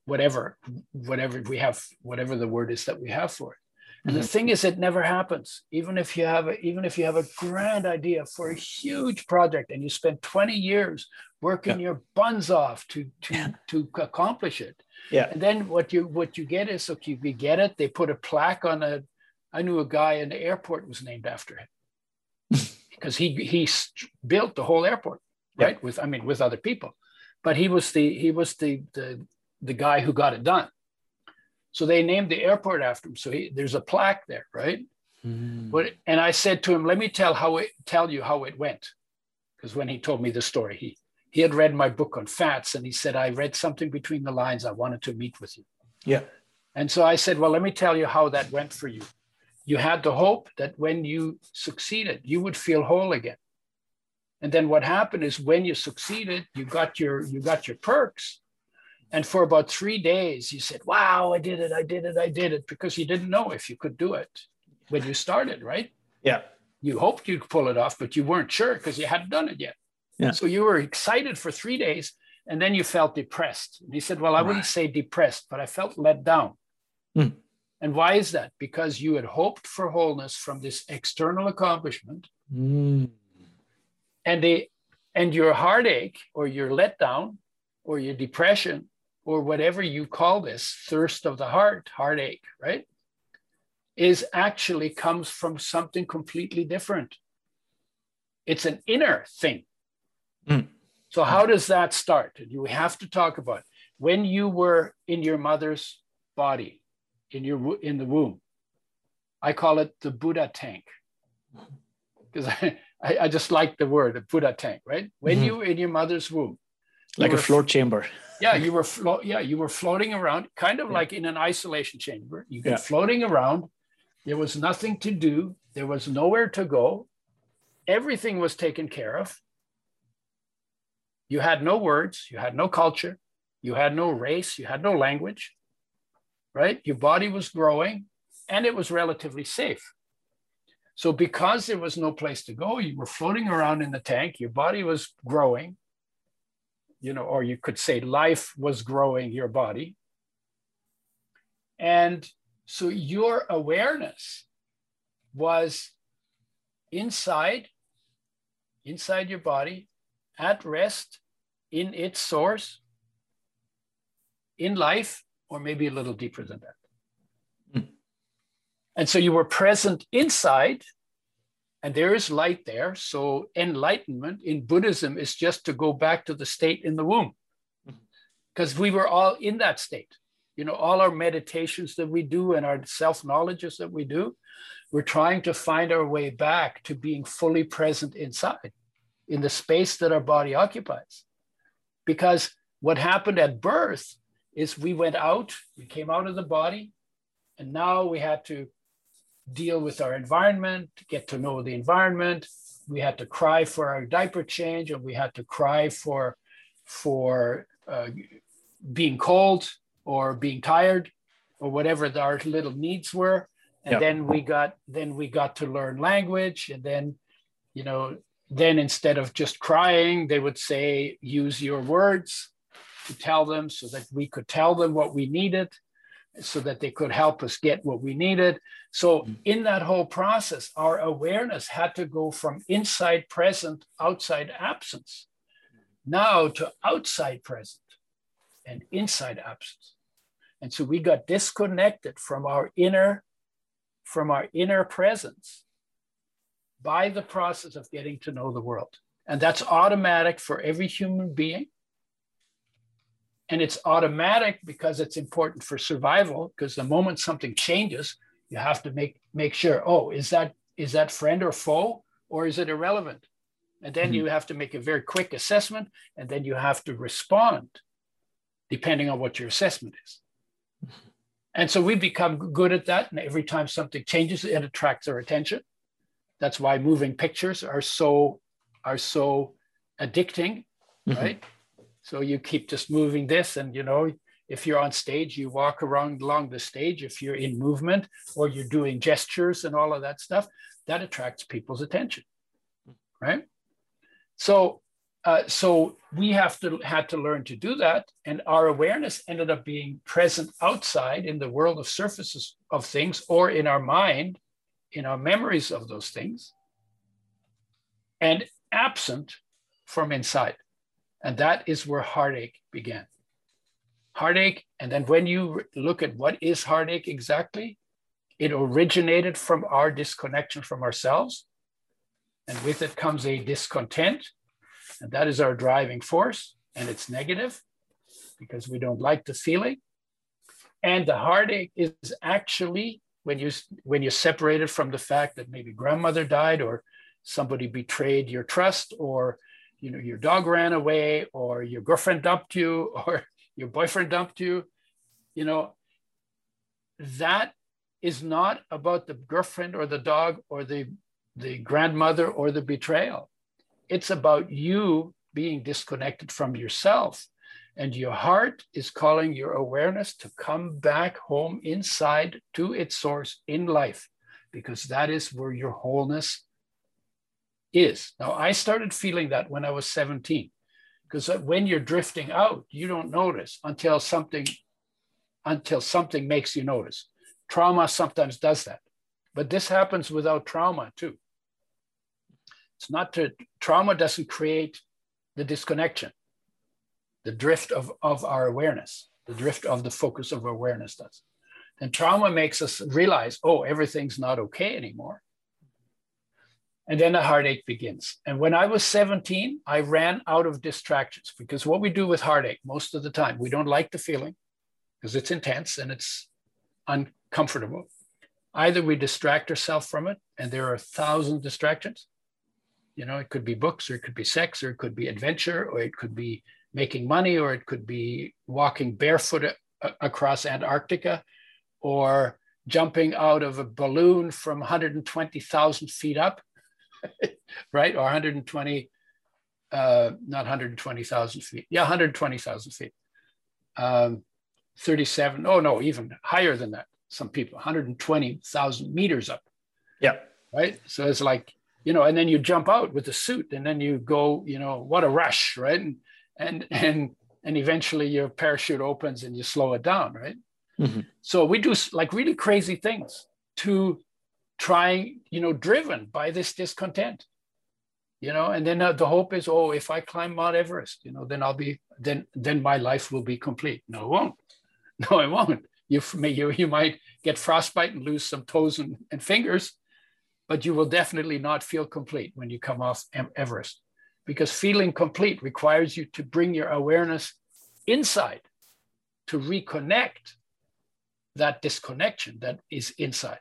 whatever, whatever we have, whatever the word is that we have for it. And mm-hmm. the thing is, it never happens. Even if you have a, even if you have a grand idea for a huge project and you spend 20 years working yeah. your buns off to to yeah. to accomplish it, yeah. And then what you what you get is okay, you get it. They put a plaque on a. I knew a guy in the airport was named after him because he he built the whole airport, right? Yeah. With I mean with other people, but he was the he was the the the guy who got it done. So they named the airport after him. So he, there's a plaque there, right? Mm. But and I said to him, "Let me tell how it tell you how it went," because when he told me the story, he he had read my book on fats and he said, I read something between the lines. I wanted to meet with you. Yeah. And so I said, Well, let me tell you how that went for you. You had the hope that when you succeeded, you would feel whole again. And then what happened is when you succeeded, you got your you got your perks. And for about three days, you said, Wow, I did it, I did it, I did it, because you didn't know if you could do it when you started, right? Yeah. You hoped you'd pull it off, but you weren't sure because you hadn't done it yet. Yeah. So you were excited for three days and then you felt depressed. And he said, Well, I wouldn't say depressed, but I felt let down. Mm. And why is that? Because you had hoped for wholeness from this external accomplishment. Mm. And the and your heartache or your letdown or your depression or whatever you call this thirst of the heart, heartache, right? Is actually comes from something completely different. it's an inner thing. Mm. So how does that start? You have to talk about when you were in your mother's body, in your in the womb. I call it the Buddha tank because I, I, just like the word the Buddha tank, right? When mm-hmm. you were in your mother's womb, like a floor chamber. yeah, you were flo- yeah you were floating around, kind of yeah. like in an isolation chamber. You were yeah. floating around. There was nothing to do. There was nowhere to go. Everything was taken care of. You had no words. You had no culture. You had no race. You had no language. Right? Your body was growing, and it was relatively safe. So, because there was no place to go, you were floating around in the tank, your body was growing, you know, or you could say life was growing your body. And so your awareness was inside, inside your body, at rest, in its source, in life, or maybe a little deeper than that. Hmm. And so you were present inside, and there is light there. So enlightenment in Buddhism is just to go back to the state in the womb, hmm. because we were all in that state. You know, all our meditations that we do and our self knowledges that we do, we're trying to find our way back to being fully present inside, in the space that our body occupies. Because what happened at birth is we went out, we came out of the body, and now we had to deal with our environment, get to know the environment. We had to cry for our diaper change, and we had to cry for for uh, being cold or being tired or whatever our little needs were. And yep. then we got then we got to learn language, and then you know then instead of just crying, they would say use your words to tell them so that we could tell them what we needed so that they could help us get what we needed. So, mm-hmm. in that whole process, our awareness had to go from inside present, outside absence, now to outside present and inside absence. And so we got disconnected from our inner from our inner presence by the process of getting to know the world. And that's automatic for every human being and it's automatic because it's important for survival because the moment something changes you have to make make sure oh is that is that friend or foe or is it irrelevant? And then mm-hmm. you have to make a very quick assessment and then you have to respond depending on what your assessment is. And so we become good at that and every time something changes it attracts our attention. That's why moving pictures are so are so addicting mm-hmm. right so you keep just moving this, and you know, if you're on stage, you walk around along the stage. If you're in movement or you're doing gestures and all of that stuff, that attracts people's attention, right? So, uh, so we have to had to learn to do that, and our awareness ended up being present outside in the world of surfaces of things, or in our mind, in our memories of those things, and absent from inside. And that is where heartache began. Heartache, and then when you look at what is heartache exactly, it originated from our disconnection from ourselves. And with it comes a discontent. And that is our driving force. And it's negative because we don't like the feeling. And the heartache is actually when you when you're separated from the fact that maybe grandmother died or somebody betrayed your trust or you know your dog ran away or your girlfriend dumped you or your boyfriend dumped you you know that is not about the girlfriend or the dog or the the grandmother or the betrayal. It's about you being disconnected from yourself and your heart is calling your awareness to come back home inside to its source in life because that is where your wholeness is. Now, I started feeling that when I was 17, because uh, when you're drifting out, you don't notice until something until something makes you notice. Trauma sometimes does that, but this happens without trauma too. It's not to trauma doesn't create the disconnection, the drift of, of our awareness, the drift of the focus of awareness does. And trauma makes us realize, oh, everything's not okay anymore And then the heartache begins. And when I was 17, I ran out of distractions because what we do with heartache most of the time, we don't like the feeling because it's intense and it's uncomfortable. Either we distract ourselves from it, and there are a thousand distractions. You know, it could be books, or it could be sex, or it could be adventure, or it could be making money, or it could be walking barefoot across Antarctica, or jumping out of a balloon from 120,000 feet up right? Or 120, uh, not 120,000 feet. Yeah, 120,000 feet. Um, 37, oh no, even higher than that. Some people, 120,000 meters up. Yeah. Right. So it's like, you know, and then you jump out with the suit and then you go, you know, what a rush, right? And, and, and, and eventually your parachute opens and you slow it down, right? Mm-hmm. So we do like really crazy things to trying, you know, driven by this discontent, you know, and then uh, the hope is, oh, if I climb Mount Everest, you know, then I'll be, then, then my life will be complete. No, it won't. No, it won't. You, you, you might get frostbite and lose some toes and, and fingers, but you will definitely not feel complete when you come off Everest because feeling complete requires you to bring your awareness inside to reconnect that disconnection that is inside.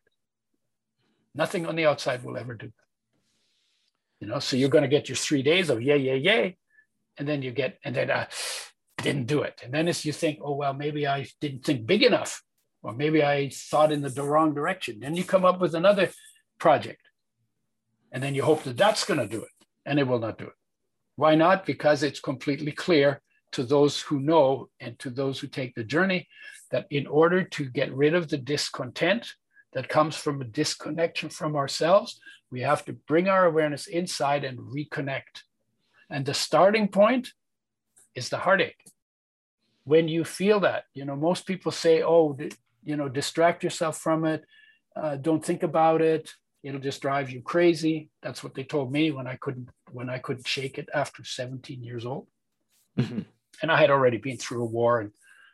Nothing on the outside will ever do that. You know, so you're going to get your three days of yay, yay, yay, and then you get, and then I uh, didn't do it. And then as you think, oh, well, maybe I didn't think big enough, or maybe I thought in the wrong direction. Then you come up with another project, and then you hope that that's going to do it, and it will not do it. Why not? Because it's completely clear to those who know and to those who take the journey that in order to get rid of the discontent that comes from a disconnection from ourselves. We have to bring our awareness inside and reconnect. And the starting point is the heartache. When you feel that, you know, most people say, oh, you know, distract yourself from it. Uh, don't think about it. It'll just drive you crazy. That's what they told me when I couldn't when I couldn't shake it after 17 years old. Mm-hmm. And I had already been through a war and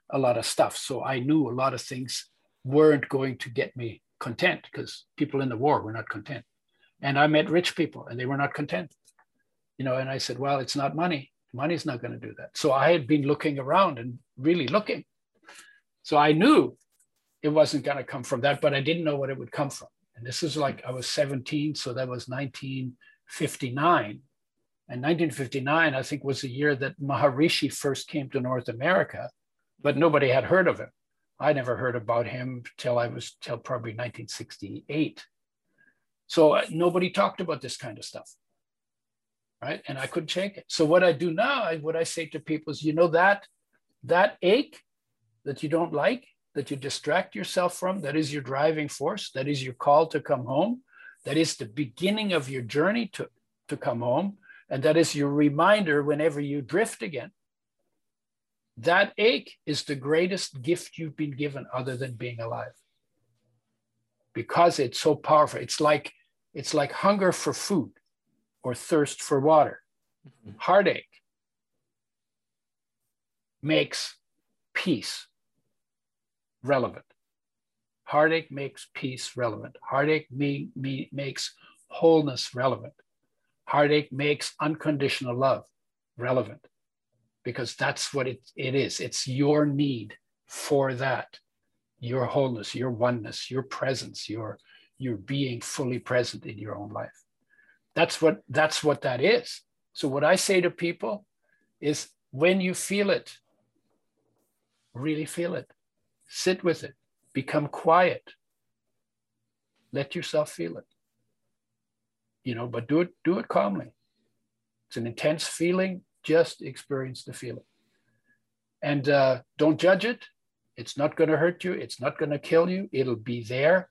a lot of stuff. So I knew a lot of things weren't going to get me content because people in the war were not content. And I met rich people and they were not content. You know, and I said, well, it's not money. Money's not going to do that. So I had been looking around and really looking. So I knew it wasn't going to come from that, but I didn't know what it would come from. And this is like I was 17, so that was 1959. And 1959, I think, was the year that Maharishi first came to North America, but nobody had heard of him. I never heard about him till I was till probably 1968. So uh, nobody talked about this kind of stuff, right? And I couldn't shake it. So what I do now, I, what I say to people is, you know that that ache that you don't like, that you distract yourself from, that is your driving force, that is your call to come home, that is the beginning of your journey to to come home, and that is your reminder whenever you drift again that ache is the greatest gift you've been given other than being alive. Because it's so powerful. It's like it's like hunger for food or thirst for water. Mm-hmm. Heartache makes peace relevant. Heartache makes peace relevant. Heartache me, me, makes wholeness relevant. Heartache makes unconditional love relevant because that's what it, it is. It's your need for that, your wholeness, your oneness, your presence, your your being fully present in your own life. That's what that's what that is. So what I say to people is when you feel it, really feel it. Sit with it. Become quiet. Let yourself feel it. You know, but do it do it calmly. It's an intense feeling just experience the feeling. And uh, don't judge it. It's not going to hurt you. It's not going to kill you. It'll be there.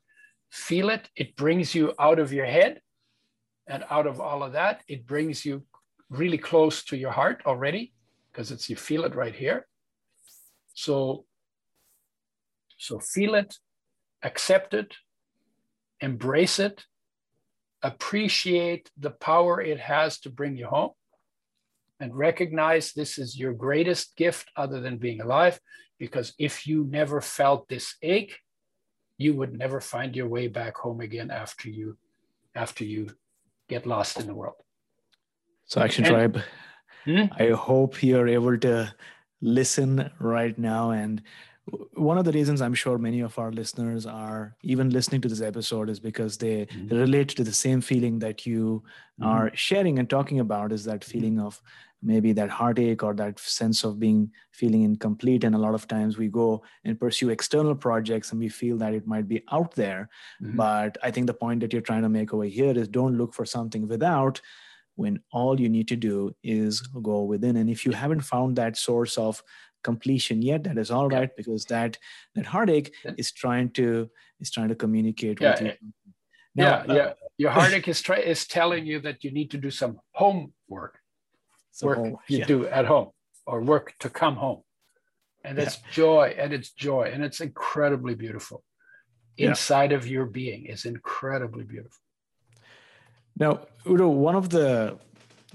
Feel it. It brings you out of your head and out of all of that. It brings you really close to your heart already because it's you feel it right here. So, so feel it, accept it, embrace it, appreciate the power it has to bring you home and recognize this is your greatest gift other than being alive. Because if you never felt this ache, you would never find your way back home again after you after you get lost in the world. So, Action and, Tribe, hmm? I hope you're able to listen right now. And one of the reasons I'm sure many of our listeners are even listening to this episode is because they mm-hmm. relate to the same feeling that you mm-hmm. are sharing and talking about is that feeling of maybe that heartache or that sense of being feeling incomplete and a lot of times we go and pursue external projects and we feel that it might be out there mm-hmm. but i think the point that you're trying to make over here is don't look for something without when all you need to do is go within and if you haven't found that source of completion yet that is all right because that that heartache is trying to is trying to communicate yeah, with you now, yeah, uh, yeah. Your heartache is try, is telling you that you need to do some homework so work home, you yeah. do at home or work to come home. And it's yeah. joy and it's joy and it's incredibly beautiful. Inside yeah. of your being is incredibly beautiful. Now, Udo, one of the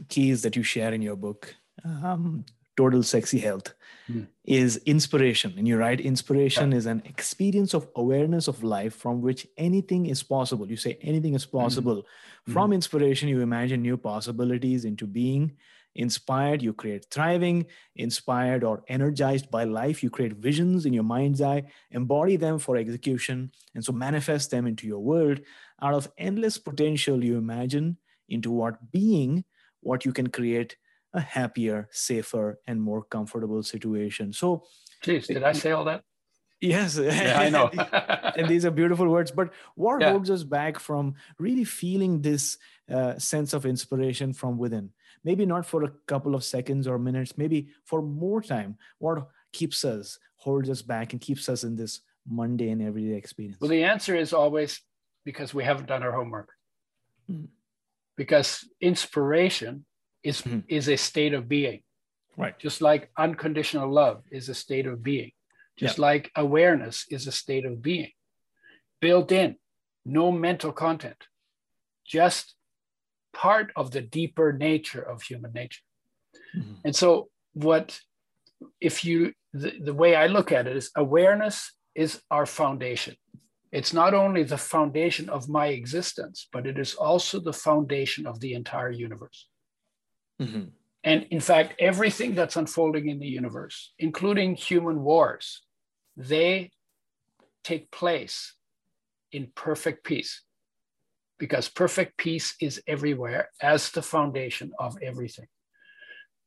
keys that you share in your book, um, Total Sexy Health, mm. is inspiration. And you write, inspiration is an experience of awareness of life from which anything is possible. You say anything is possible. Mm. From inspiration, you imagine new possibilities into being Inspired, you create thriving. Inspired or energized by life, you create visions in your mind's eye, embody them for execution, and so manifest them into your world. Out of endless potential, you imagine into what being, what you can create a happier, safer, and more comfortable situation. So, Jeez, did I say all that? Yes, yeah, I know. and these are beautiful words. But what yeah. holds us back from really feeling this uh, sense of inspiration from within? maybe not for a couple of seconds or minutes, maybe for more time. What keeps us, holds us back, and keeps us in this mundane everyday experience? Well, the answer is always because we haven't done our homework. Mm. Because inspiration is mm. is a state of being. Right. Just like unconditional love is a state of being. Just yeah. like awareness is a state of being. Built in, no mental content. Just part of the deeper nature of human nature. Mm-hmm. And so, what if you, the, the way I look at it is awareness is our foundation. It's not only the foundation of my existence, but it is also the foundation of the entire universe. Mm-hmm. And in fact, everything that's unfolding in the universe, including human wars, they take place in perfect peace because perfect peace is everywhere as the foundation of everything.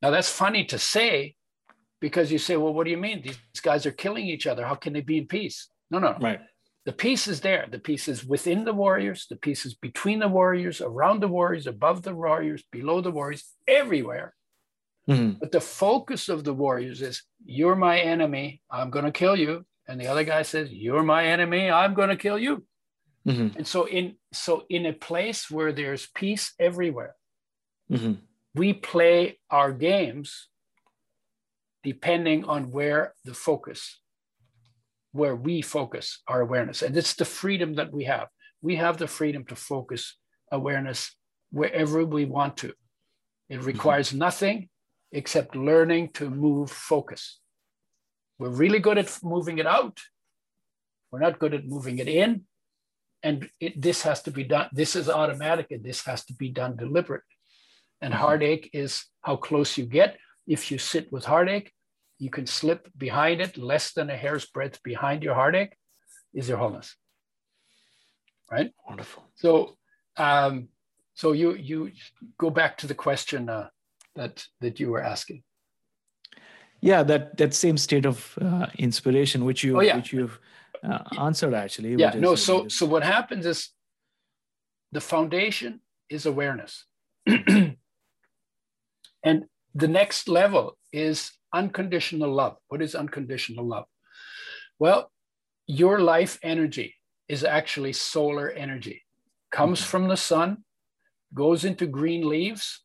Now, that's funny to say because you say, well, what do you mean? These guys are killing each other. How can they be in peace? No, no. Right. The peace is there. The peace is within the warriors. The peace is between the warriors, around the warriors, above the warriors, below the warriors, everywhere. Mm-hmm. But the focus of the warriors is, you're my enemy. I'm going to kill you. And the other guy says, you're my enemy. I'm going to kill you. Mm-hmm. And so in so in a place where there's peace everywhere, mm-hmm. we play our games depending on where the focus, where we focus our awareness. And it's the freedom that we have. We have the freedom to focus awareness wherever we want to. It mm-hmm. requires mm-hmm. nothing except learning to move focus. We're really good at moving it out. We're not good at moving it in and it, this has to be done this is automatic and this has to be done deliberate and mm-hmm. heartache is how close you get if you sit with heartache you can slip behind it less than a hair's breadth behind your heartache is your wholeness right wonderful so um so you you go back to the question uh, that that you were asking yeah that that same state of uh, inspiration which you oh, yeah. which you've uh, answered actually. Yeah, no. So so what happens is the foundation is awareness, and the next level is unconditional love. What is unconditional love? Well, your life energy is actually solar energy. Comes mm-hmm. from the sun, goes into green leaves,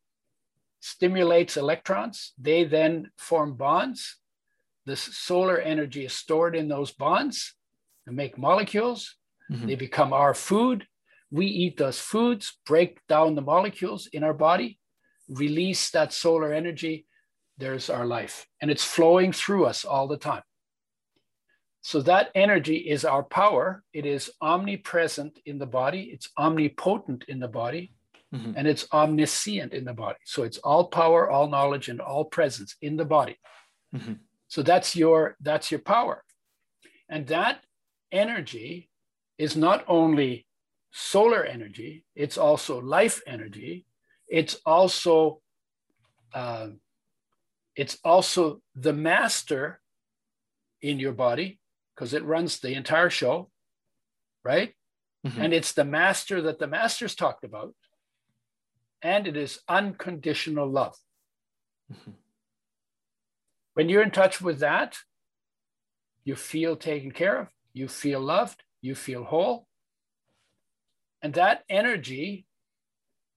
stimulates electrons. They then form bonds. This solar energy is stored in those bonds and make molecules. Mm-hmm. They become our food. We eat those foods, break down the molecules in our body, release that solar energy. There's our life. And it's flowing through us all the time. So that energy is our power. It is omnipresent in the body, it's omnipotent in the body. mm-hmm. and it's omniscient in the body. So it's all power, all knowledge, and all presence in the body. Mm-hmm. So that's your that's your power. And that energy is not only solar energy, it's also life energy. It's also uh, it's also the master in your body because it runs the entire show, right? Mm-hmm. And it's the master that the masters talked about. And it is unconditional love. Mm-hmm. When you're in touch with that, you feel taken care of, you feel loved, you feel whole. And that energy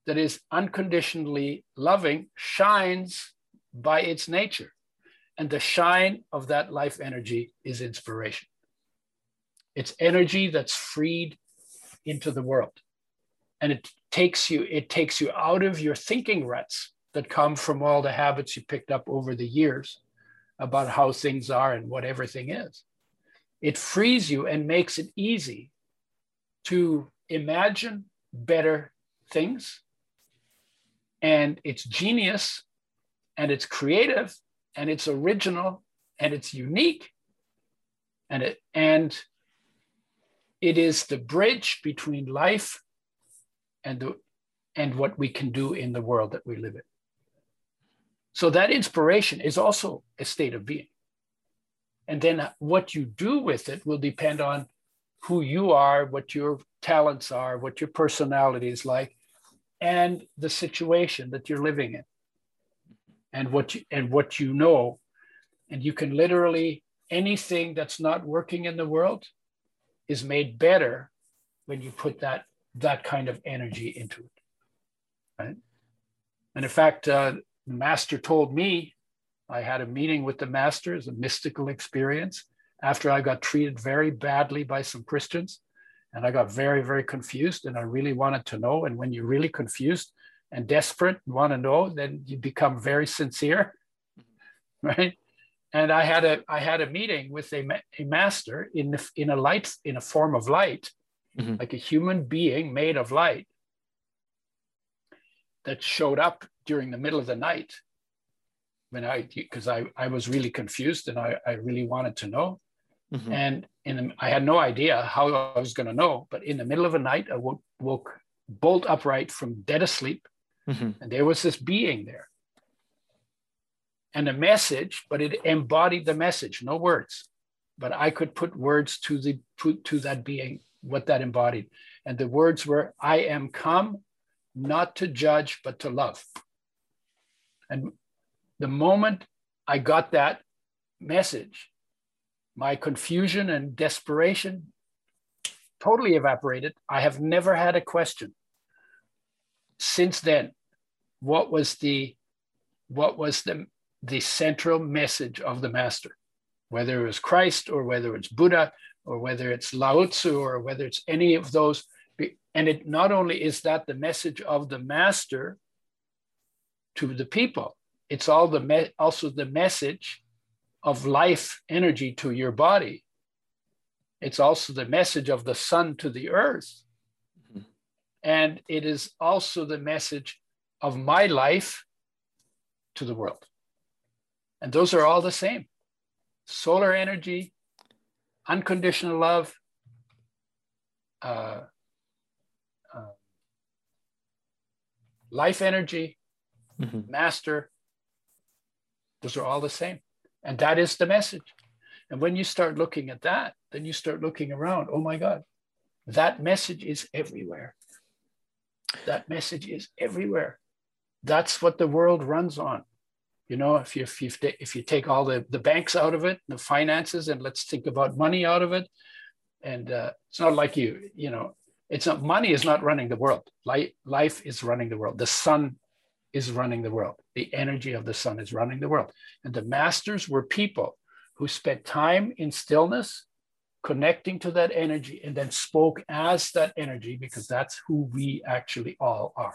that is unconditionally loving shines by its nature. And the shine of that life energy is inspiration. It's energy that's freed into the world. And it takes you, it takes you out of your thinking ruts that come from all the habits you picked up over the years about how things are and what everything is. It frees you and makes it easy to imagine better things. And it's genius and it's creative and it's original and it's unique and it and it is the bridge between life and the and what we can do in the world that we live in so that inspiration is also a state of being. And then what you do with it will depend on who you are, what your talents are, what your personality is like, and the situation that you're living in. And what you and what you know. And you can literally anything that's not working in the world is made better when you put that that kind of energy into it. Right. And in fact, uh, the master told me I had a meeting with the master as a mystical experience after I got treated very badly by some Christians. And I got very, very confused and I really wanted to know. And when you're really confused and desperate and want to know, then you become very sincere, right? And I had a I had a meeting with a, a master in the, in a light in a form of light, mm-hmm. like a human being made of light, that showed up during the middle of the night when I because I, I was really confused and I, I really wanted to know. Mm-hmm. And in the, I had no idea how I was going to know, but in the middle of the night, I woke, woke bolt upright from dead asleep, mm-hmm. and there was this being there, and a message, but it embodied the message, no words, but I could put words to the put to that being, what that embodied, and the words were, "I am come not to judge, but to love. And the moment I got that message, my confusion and desperation totally evaporated. I have never had a question since then. What was the what was the the central message of the master, whether it was Christ or whether it's Buddha or whether it's Lao Tzu or whether it's any of those and it not only is that the message of the master to the people, it's all the me- also the message of life energy to your body. It's also the message of the sun to the earth. Mm-hmm. And it is also the message of my life to the world. And those are all the same solar energy, unconditional love, uh, life energy, mm-hmm. master, those are all the same. And that is the message. And when you start looking at that, then you start looking around. Oh my God, that message is everywhere. That message is everywhere. That's what the world runs on. You know, if you if you, if you take all the, the banks out of it, the finances, and let's think about money out of it, and uh, it's not like you, you know, it's not money is not running the world. Life, life is running the world. The sun is running the world. The energy of the sun is running the world. And the masters were people who spent time in stillness, connecting to that energy, and then spoke as that energy because that's who we actually all are.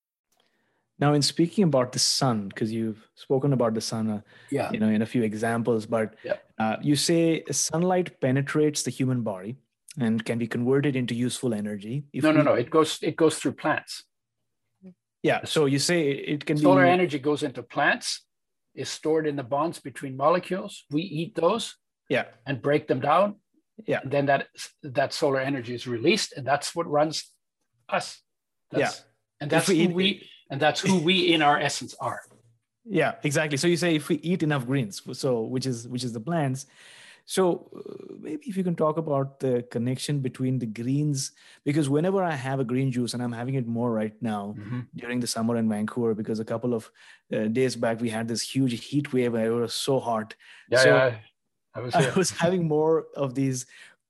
Now, in speaking about the sun, because you've spoken about the sun, uh, Yeah. you know, in a few examples, but Yeah. uh, you say sunlight penetrates the human body and can be converted into useful energy. If No, no, we- no. It goes it goes through plants. Yeah, so you say it can be Solar be. energy goes into plants, is stored in the bonds between molecules. We eat those Yeah, and break them down. Yeah. And then that that solar energy is released, and that's what runs us. That's, And that's we who eat- we and that's who we in our essence are. yeah, exactly. So you say if we eat enough greens, so which is which is the plants. So uh, maybe if you can talk about the connection between the greens, because whenever I have a green juice, and I'm having it more right now, during the summer in Vancouver because a couple of uh, days back we had this huge heat wave and it was so hot. Yeah, So- yeah. I was I was having more of these,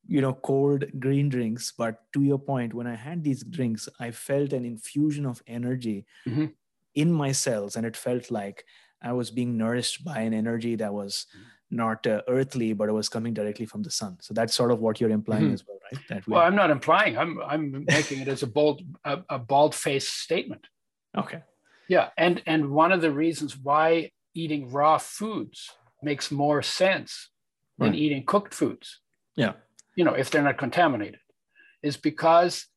you know, cold green drinks. But to your point, when I had these drinks, I felt an infusion of energy Mhm. in my cells, and it felt like I was being nourished by an energy that was not uh, earthly, but it was coming directly from the sun. So that's sort of what you're implying Mhm. as well, right? That we, Well, I'm not implying. I'm I'm making it as a bold a, a bald faced statement. okay. Yeah, and and one of the reasons why eating raw foods makes more sense than Right. eating cooked foods, Yeah. You know, if they're not contaminated, is because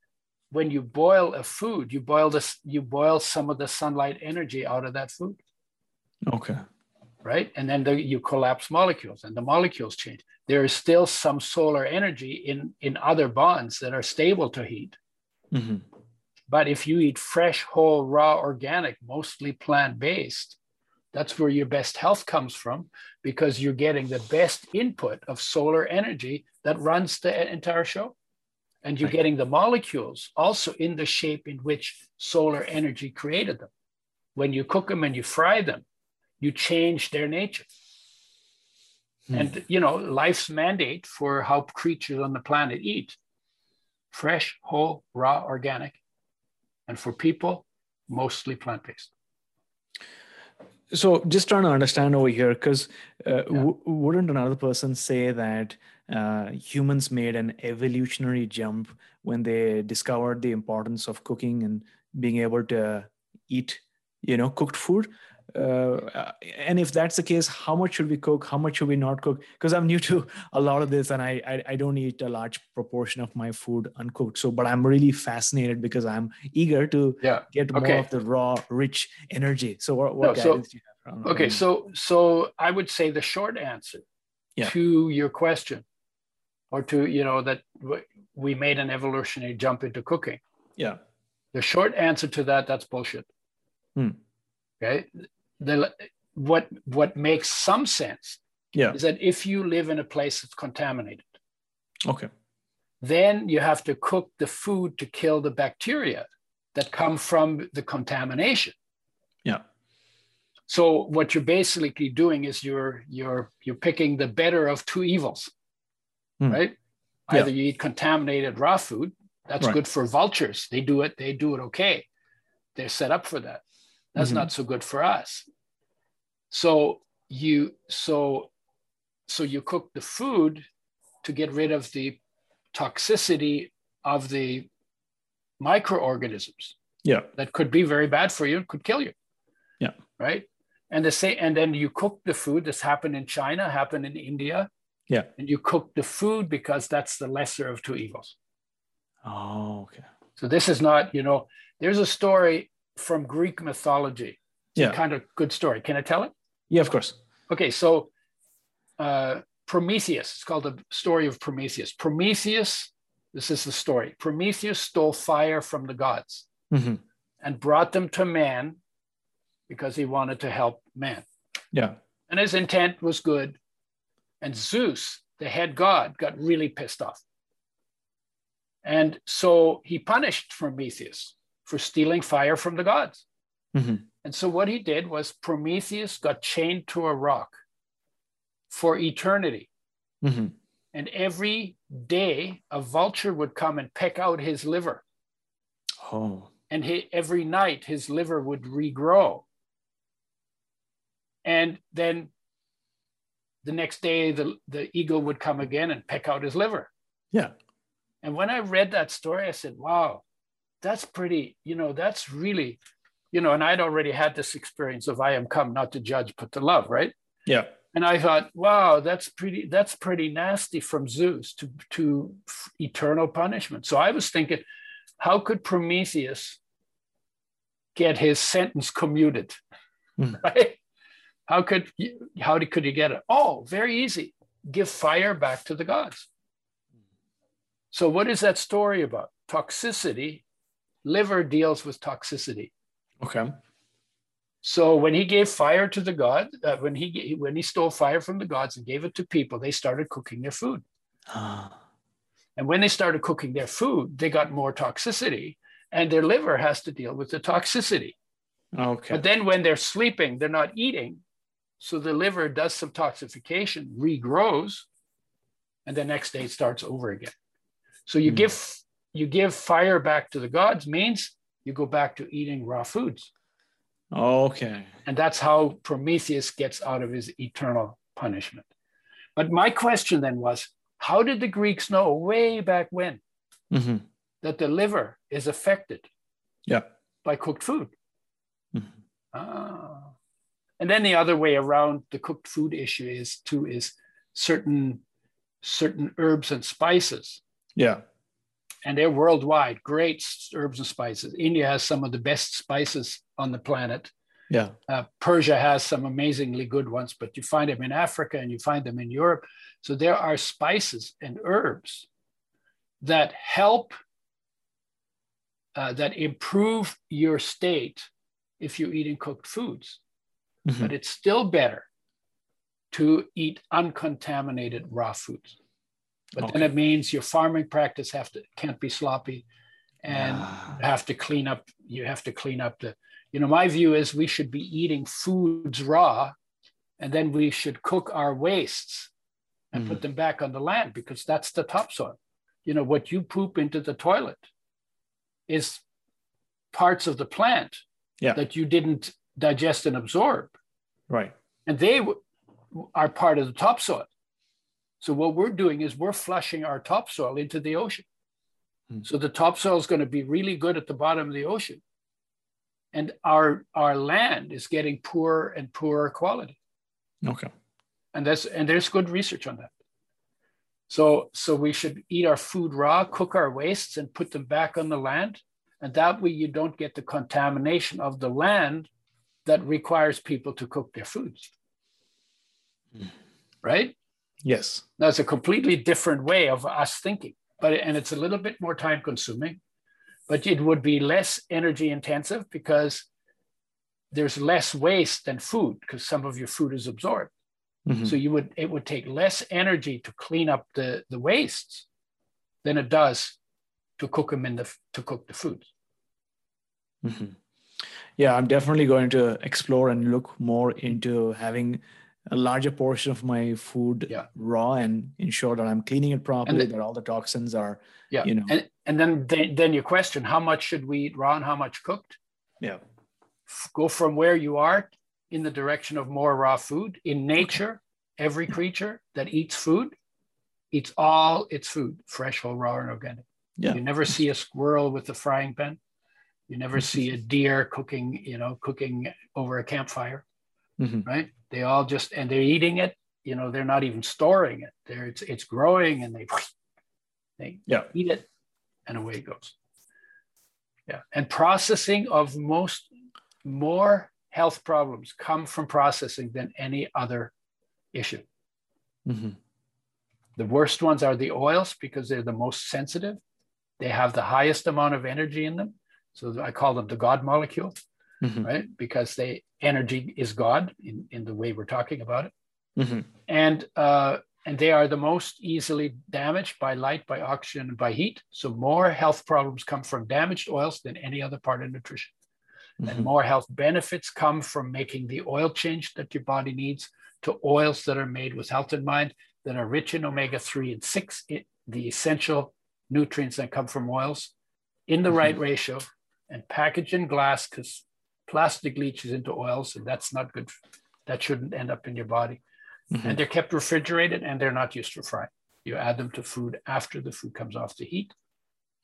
when you boil a food, you boil this, you boil some of the sunlight energy out of that food, Okay. right? And then the, you collapse molecules, and the molecules change. There is still some solar energy in in other bonds that are stable to heat. hmm But if you eat fresh, whole, raw, organic, mostly plant based, that's where your best health comes from because you're getting the best input of solar energy that runs the entire show. And you're getting the molecules also in the shape in which solar energy created them. When you cook them and you fry them, you change their nature. Hmm. And, you know, life's mandate for how creatures on the planet eat fresh, whole, raw, organic. And for people, mostly plant based. So just trying to understand over here, because uh, w- wouldn't another person say that uh, humans made an evolutionary jump when they discovered the importance of cooking and being able to eat, you know, cooked food? Uh, and if that's the case, how much should we cook? How much should we not cook? Because I'm new to a lot of this, and I, I I don't eat a large proportion of my food uncooked. So, but I'm really fascinated because I'm eager to Yeah. get more of the raw, rich energy. So, what, what No, so- guidance do you have? Okay, so so I would say the short answer Yeah. to your question, or to you know that we made an evolutionary jump into cooking. yeah, The short answer to that, that's bullshit. Hmm. Okay. The what what makes some sense yeah, is that if you live in a place that's contaminated, okay, then you have to cook the food to kill the bacteria that come from the contamination. yeah, So what you're basically doing is you're you're you're picking the better of two evils, Hmm. right? Yeah. Either you eat contaminated raw food, that's Right. good for vultures. They do it, they do it okay. They're set up for that. That's Mhm. not so good for us. So you so so you cook the food to get rid of the toxicity of the microorganisms yeah, that could be very bad for you could kill you. Yeah. Right. And the same, and then you cook the food. This happened in China, happened in India. Yeah. And you cook the food because that's the lesser of two evils. Oh, okay, So this is not, you know, there's a story from Greek mythology. Yeah. kind of good story. Can I tell it? yeah, of course, Okay, so uh, Prometheus, it's called the story of Prometheus. Prometheus, this is the story. Prometheus stole fire from the gods hmm and brought them to man because he wanted to help man. yeah, And his intent was good. And Zeus, the head god, got really pissed off. And so he punished Prometheus for stealing fire from the gods. Mm-hmm. And so what he did was Prometheus got chained to a rock for eternity. Mm-hmm. And every day a vulture would come and peck out his liver. Oh. And he, every night his liver would regrow. And then the next day the, the eagle would come again and peck out his liver. Yeah. And when I read that story, I said, wow, that's pretty, you know, that's really, you know, and I'd already had this experience of I am come not to judge, but to love, right? Yeah. And I thought, wow, that's pretty, that's pretty nasty from Zeus to, to eternal punishment. So I was thinking, how could Prometheus get his sentence commuted? Mm. Right? How could you, how did, could you get it? Oh, very easy. Give fire back to the gods. So what is that story about? Toxicity. Liver deals with toxicity. Okay. So when he gave fire to the god, uh, when he when he stole fire from the gods and gave it to people, they started cooking their food. Ah. And when they started cooking their food, they got more toxicity, and their liver has to deal with the toxicity. Okay. But then when they're sleeping, they're not eating. So the liver does some toxification, regrows, and the next day it starts over again. So you Hmm. give you give fire back to the gods means you go back to eating raw foods. Okay. And that's how Prometheus gets out of his eternal punishment. But my question then was how did the Greeks know way back when Mm-hmm. that the liver is affected Yeah. by cooked food? Mhm. Ah. And then the other way around the cooked food issue is too is certain certain herbs and spices Yeah. And they're worldwide great herbs and spices india has some of the best spices on the planet Yeah. uh, persia has some amazingly good ones but you find them in africa and you find them in europe so there are spices and herbs that help uh, that improve your state if you're eating cooked foods Mhm. but it's still better to eat uncontaminated raw foods. But then it means your farming practice have to can't be sloppy, and Ah. have to clean up. You have to clean up the. You know, my view is we should be eating foods raw, and then we should cook our wastes and put them back on the land because that's the topsoil. You know, what you poop into the toilet is parts of the plant Yeah. that you didn't digest and absorb Right. and they w- are part of the topsoil. So what we're doing is we're flushing our topsoil into the ocean. Hmm. So the topsoil is going to be really good at the bottom of the ocean, and our our land is getting poorer and poorer quality. Okay. And that's and there's good research on that. So so we should eat our food raw, cook our wastes, and put them back on the land, and that way you don't get the contamination of the land that requires people to cook their foods. Right? Yes. That's a completely different way of us thinking, but and it's a little bit more time consuming, but it would be less energy intensive because there's less waste than food because some of your food is absorbed. Mhm. So you would it would take less energy to clean up the the wastes than it does to cook them in the to cook the food. Mhm. Yeah, I'm definitely going to explore and look more into having a larger portion of my food Yeah. raw and ensure that I'm cleaning it properly, that all the toxins are, Yeah, you know, and and then then, then your question: How much should we eat raw and how much cooked? yeah. go from where you are in the direction of more raw food. In nature, every creature that eats food eats all its food, fresh, whole, raw, and organic. Yeah. You never see a squirrel with a frying pan. You never see a deer cooking, you know, cooking over a campfire, Mhm. right? They all just and they're eating it. You know, they're not even storing it. They're it's it's growing and they they Yeah. eat it and away it goes. Yeah. And processing of most more health problems come from processing than any other issue. Mm-hmm. The worst ones are the oils because they're the most sensitive. They have the highest amount of energy in them. So I call them the God molecule, Mhm. right? Because they energy is God in, in the way we're talking about it. Mhm. And uh, and they are the most easily damaged by light, by oxygen, and by heat. So more health problems come from damaged oils than any other part of nutrition. Mm-hmm. And more health benefits come from making the oil change that your body needs to oils that are made with health in mind, that are rich in omega 3 and 6, the essential nutrients that come from oils, in the mm-hmm. right ratio, and packaged in glass because plastic leaches into oils, and that's not good. That shouldn't end up in your body. Mm-hmm. And they're kept refrigerated and they're not used for frying. You add them to food after the food comes off the heat.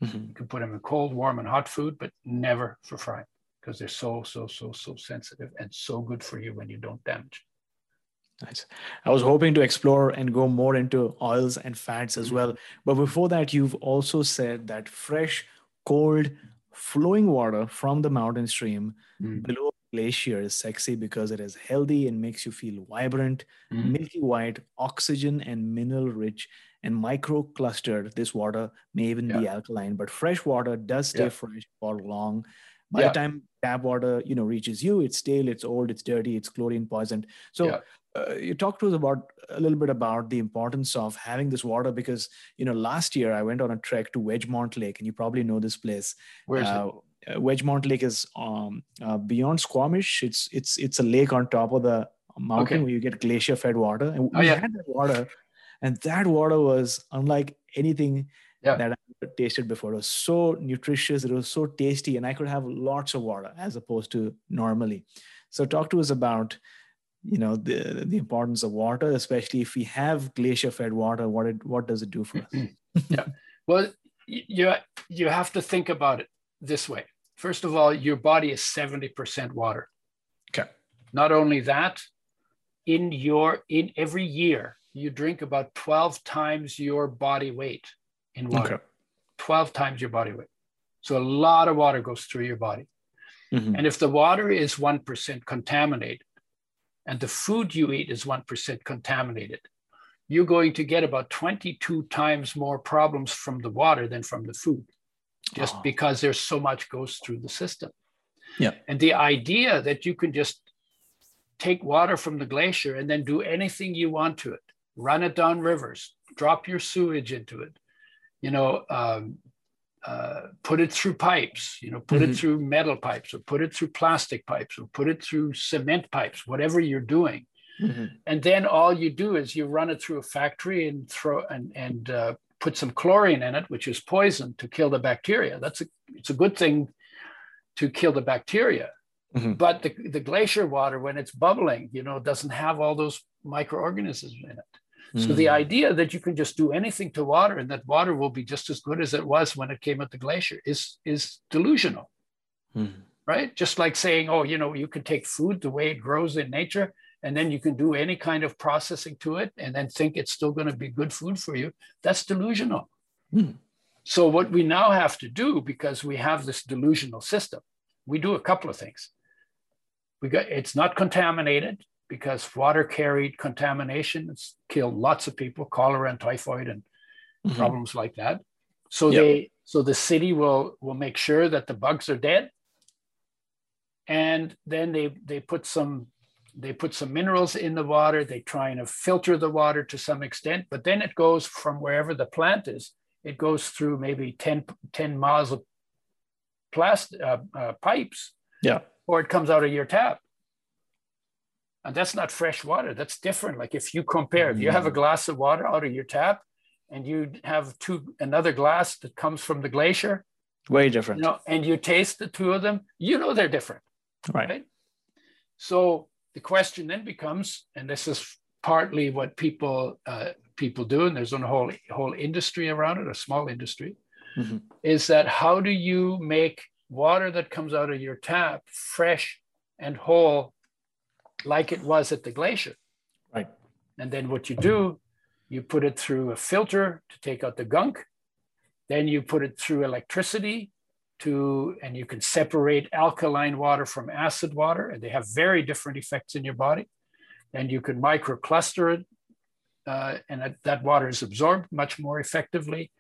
Mm-hmm. You can put them in cold, warm, and hot food, but never for frying because they're so, so, so, so sensitive and so good for you when you don't damage. Nice. I was hoping to explore and go more into oils and fats as mm-hmm. well. But before that, you've also said that fresh, cold, flowing water from the mountain stream mm. below glacier is sexy because it is healthy and makes you feel vibrant, mm. milky white, oxygen and mineral rich, and micro clustered. This water may even yeah. be alkaline, but fresh water does stay yeah. fresh for long. By yeah. the time tap water, you know, reaches you, it's stale, it's old, it's dirty, it's chlorine poisoned. So uh, you talked to us about a little bit about the importance of having this water because you know last year I went on a trek to Wedgemont Lake, and you probably know this place. Where is uh, it? Uh, Wedgemont Lake is um, uh, beyond Squamish. It's it's it's a lake on top of the mountain okay. where you get glacier fed water, and oh, we yeah. had that water, and that water was unlike anything yeah. that I tasted before. It was so nutritious, it was so tasty, and I could have lots of water as opposed to normally. So, talk to us about you know the the importance of water, especially if we have glacier fed water. What it what does it do for us? yeah, well, you you have to think about it this way. First of all, your body is 70% water. Okay. Not only that, in your in every year, you drink about 12 times your body weight in water. Okay. 12 times your body weight. So a lot of water goes through your body. Mm-hmm. And if the water is 1% contaminated and the food you eat is 1% contaminated, you're going to get about 22 times more problems from the water than from the food just oh. because there's so much goes through the system. Yeah. And the idea that you can just take water from the glacier and then do anything you want to it, run it down rivers, drop your sewage into it, you know, um, uh, put it through pipes, you know, put mm-hmm. it through metal pipes or put it through plastic pipes or put it through cement pipes, whatever you're doing. Mm-hmm. And then all you do is you run it through a factory and throw and and uh, put some chlorine in it, which is poison to kill the bacteria. That's a it's a good thing to kill the bacteria. Mm-hmm. But the, the glacier water, when it's bubbling, you know, doesn't have all those microorganisms in it. Mm-hmm. So the mm. idea that you can just do anything to water and that water will be just as good as it was when it came at the glacier is is delusional. Mm-hmm. Right? Just like saying, oh, you know, you can take food the way it grows in nature and then you can do any kind of processing to it and then think it's still going to be good food for you that's delusional mm. so what we now have to do because we have this delusional system we do a couple of things we got it's not contaminated because water carried contamination it's killed lots of people cholera and typhoid and mm-hmm. problems like that so yep. they so the city will will make sure that the bugs are dead and then they they put some they put some minerals in the water. They try and filter the water to some extent, but then it goes from wherever the plant is, it goes through maybe 10, 10 miles of plastic uh, uh, pipes. Yeah. Or it comes out of your tap. And that's not fresh water. That's different. Like if you compare, mm. if you have a mm. glass of water out of your tap and you have two another glass that comes from the glacier. Way different. You know, and you taste the two of them, you know they're different. right? right? So the question then becomes, and this is partly what people uh, people do, and there's a whole whole industry around it, a small industry, mm-hmm. is that how do you make water that comes out of your tap fresh and whole, like it was at the glacier? Right. And then what you do, you put it through a filter to take out the gunk. Then you put it through electricity to, and you can separate alkaline water from acid water, and they have very different effects in your body. And you can microcluster it, uh, and that, that water is absorbed much more effectively.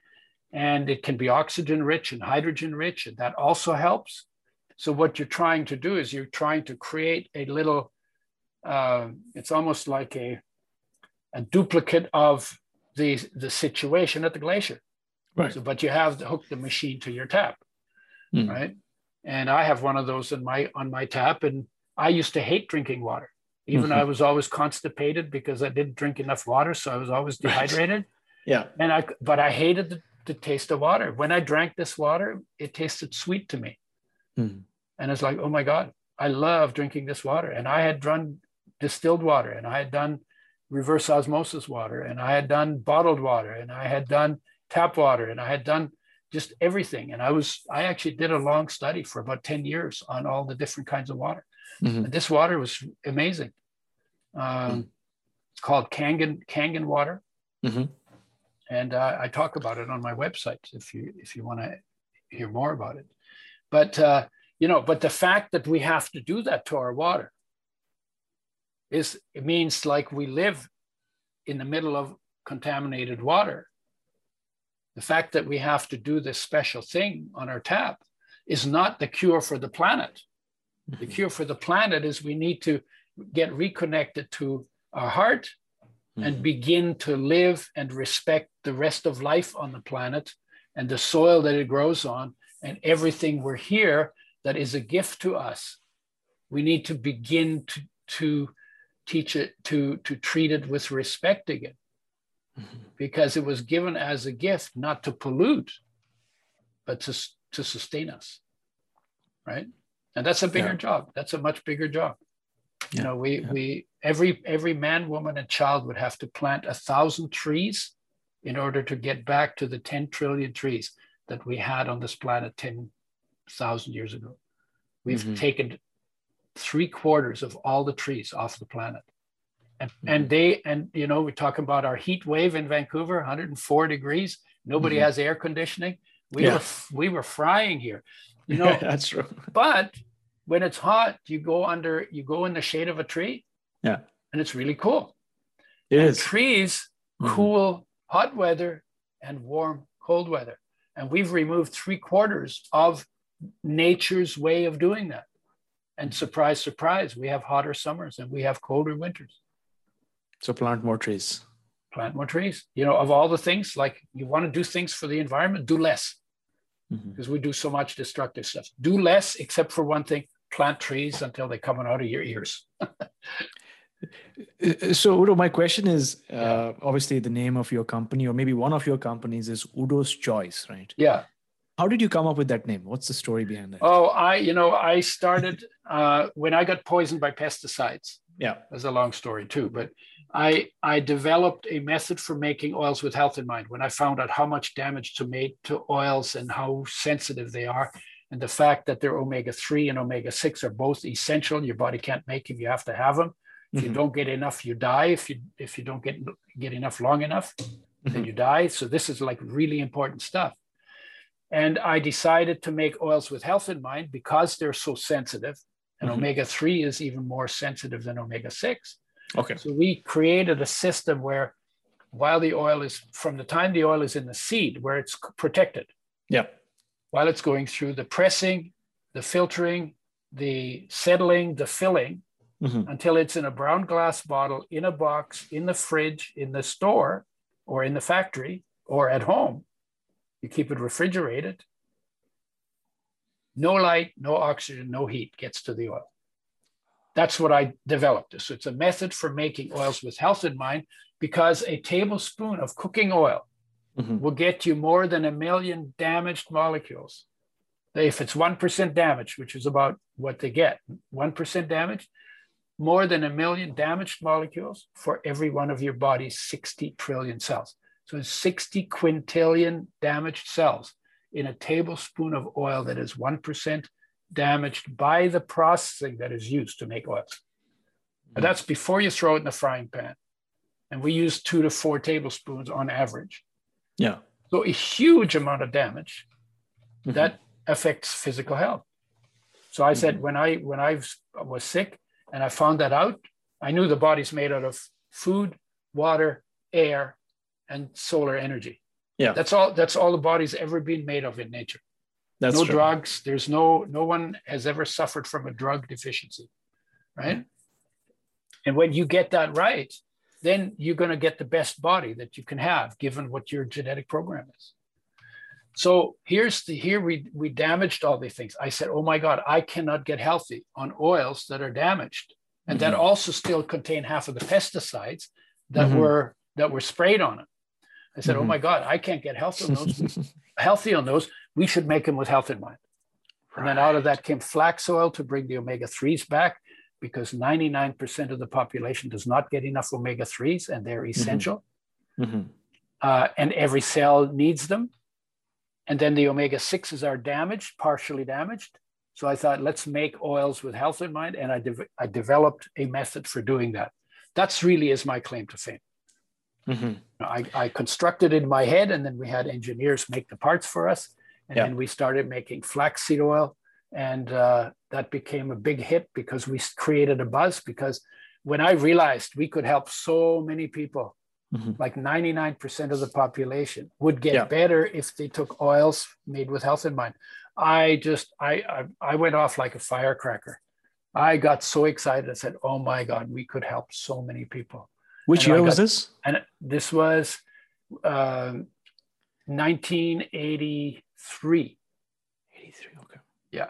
And it can be oxygen rich and hydrogen rich, and that also helps. So, what you're trying to do is you're trying to create a little, uh, it's almost like a, a duplicate of the, the situation at the glacier. Right. So, but you have to hook the machine to your tap mm. right? and I have one of those in my on my tap. And I used to hate drinking water. Even mm-hmm. I was always constipated because I didn't drink enough water, so I was always dehydrated. yeah. And I but I hated the, the, taste of water. When I drank this water, it tasted sweet to me. Mm. And it's like, oh my God, I love drinking this water. And I had drunk distilled water and I had done reverse osmosis water and I had done bottled water and I had done tap water and I had done just everything. And I was, I actually did a long study for about 10 years on all the different kinds of water. Mm-hmm. And this water was amazing. Um, mm-hmm. It's called Kangen, Kangen water. Mm-hmm. And uh, I talk about it on my website if you, if you want to hear more about it. But, uh, you know, but the fact that we have to do that to our water is, it means like we live in the middle of contaminated water the fact that we have to do this special thing on our tap is not the cure for the planet. The mm-hmm. cure for the planet is we need to get reconnected to our heart mm-hmm. and begin to live and respect the rest of life on the planet and the soil that it grows on and everything we're here that is a gift to us. We need to begin to, to teach it, to, to treat it with respect again because it was given as a gift not to pollute, but to, to sustain us. Right. And that's a bigger yeah. job. That's a much bigger job. Yeah. You know, we, yeah. we, every, every man, woman, and child would have to plant a thousand trees in order to get back to the 10 trillion trees that we had on this planet 10,000 years ago. We've mm-hmm. taken three quarters of all the trees off the planet and, mm-hmm. and they and you know we talk about our heat wave in Vancouver 104 degrees nobody mm-hmm. has air conditioning we yeah. were we were frying here you know that's true but when it's hot you go under you go in the shade of a tree yeah and it's really cool it and is. trees mm-hmm. cool hot weather and warm cold weather and we've removed three quarters of nature's way of doing that and surprise surprise we have hotter summers and we have colder winters so plant more trees. Plant more trees. You know, of all the things, like you want to do things for the environment, do less. Because mm-hmm. we do so much destructive stuff. Do less, except for one thing: plant trees until they come out of your ears. so udo my question is uh, obviously the name of your company or maybe one of your companies is udo's choice right yeah how did you come up with that name what's the story behind that oh i you know i started uh, when i got poisoned by pesticides yeah that's a long story too but I, I developed a method for making oils with health in mind when I found out how much damage to make to oils and how sensitive they are. And the fact that they're omega 3 and omega 6 are both essential. Your body can't make them, you have to have them. If mm-hmm. you don't get enough, you die. If you if you don't get get enough long enough, mm-hmm. then you die. So this is like really important stuff. And I decided to make oils with health in mind because they're so sensitive. And mm-hmm. omega 3 is even more sensitive than omega 6. Okay. So we created a system where while the oil is from the time the oil is in the seed where it's protected. Yeah. While it's going through the pressing, the filtering, the settling, the filling mm-hmm. until it's in a brown glass bottle in a box in the fridge in the store or in the factory or at home. You keep it refrigerated. No light, no oxygen, no heat gets to the oil. That's what I developed. So it's a method for making oils with health in mind because a tablespoon of cooking oil mm-hmm. will get you more than a million damaged molecules. If it's 1% damage, which is about what they get, 1% damage, more than a million damaged molecules for every one of your body's 60 trillion cells. So 60 quintillion damaged cells in a tablespoon of oil that is 1% damaged by the processing that is used to make oils. And that's before you throw it in the frying pan. And we use two to four tablespoons on average. Yeah. So a huge amount of damage mm-hmm. that affects physical health. So I mm-hmm. said when I when I was sick and I found that out, I knew the body's made out of food, water, air, and solar energy. Yeah. That's all that's all the body's ever been made of in nature. That's no true. drugs. There's no no one has ever suffered from a drug deficiency, right? Mm-hmm. And when you get that right, then you're going to get the best body that you can have, given what your genetic program is. So here's the here we we damaged all these things. I said, oh my God, I cannot get healthy on oils that are damaged and mm-hmm. that also still contain half of the pesticides that mm-hmm. were that were sprayed on it. I said, oh mm-hmm. my God, I can't get healthy on those. healthy on those. We should make them with health in mind. And then out of that came flax oil to bring the omega 3s back because 99% of the population does not get enough omega 3s and they're mm-hmm. essential. Mm-hmm. Uh, and every cell needs them. And then the omega 6s are damaged, partially damaged. So I thought, let's make oils with health in mind. And I, de- I developed a method for doing that. That's really is my claim to fame. Mm-hmm. I, I constructed it in my head, and then we had engineers make the parts for us. And yeah. then we started making flaxseed oil. And uh, that became a big hit because we created a buzz. Because when I realized we could help so many people, mm-hmm. like 99% of the population would get yeah. better if they took oils made with health in mind. I just, I, I, I went off like a firecracker. I got so excited. I said, "Oh my God, we could help so many people." Which year got, was this? And this was uh, 1983. 83, okay. Yeah.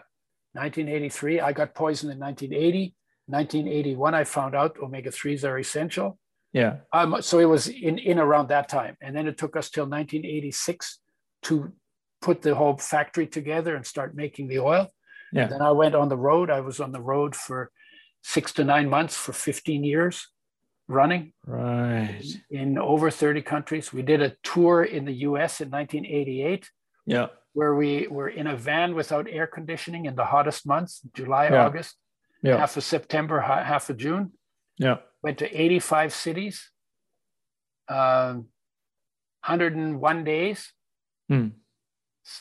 1983. I got poisoned in 1980. 1981, I found out omega 3s are essential. Yeah. Um, so it was in, in around that time. And then it took us till 1986 to put the whole factory together and start making the oil. Yeah. And then I went on the road. I was on the road for six to nine months for 15 years running right in over 30 countries we did a tour in the us in 1988 yeah where we were in a van without air conditioning in the hottest months july yeah. august yeah. half of september half of june yeah went to 85 cities um, 101 days hmm.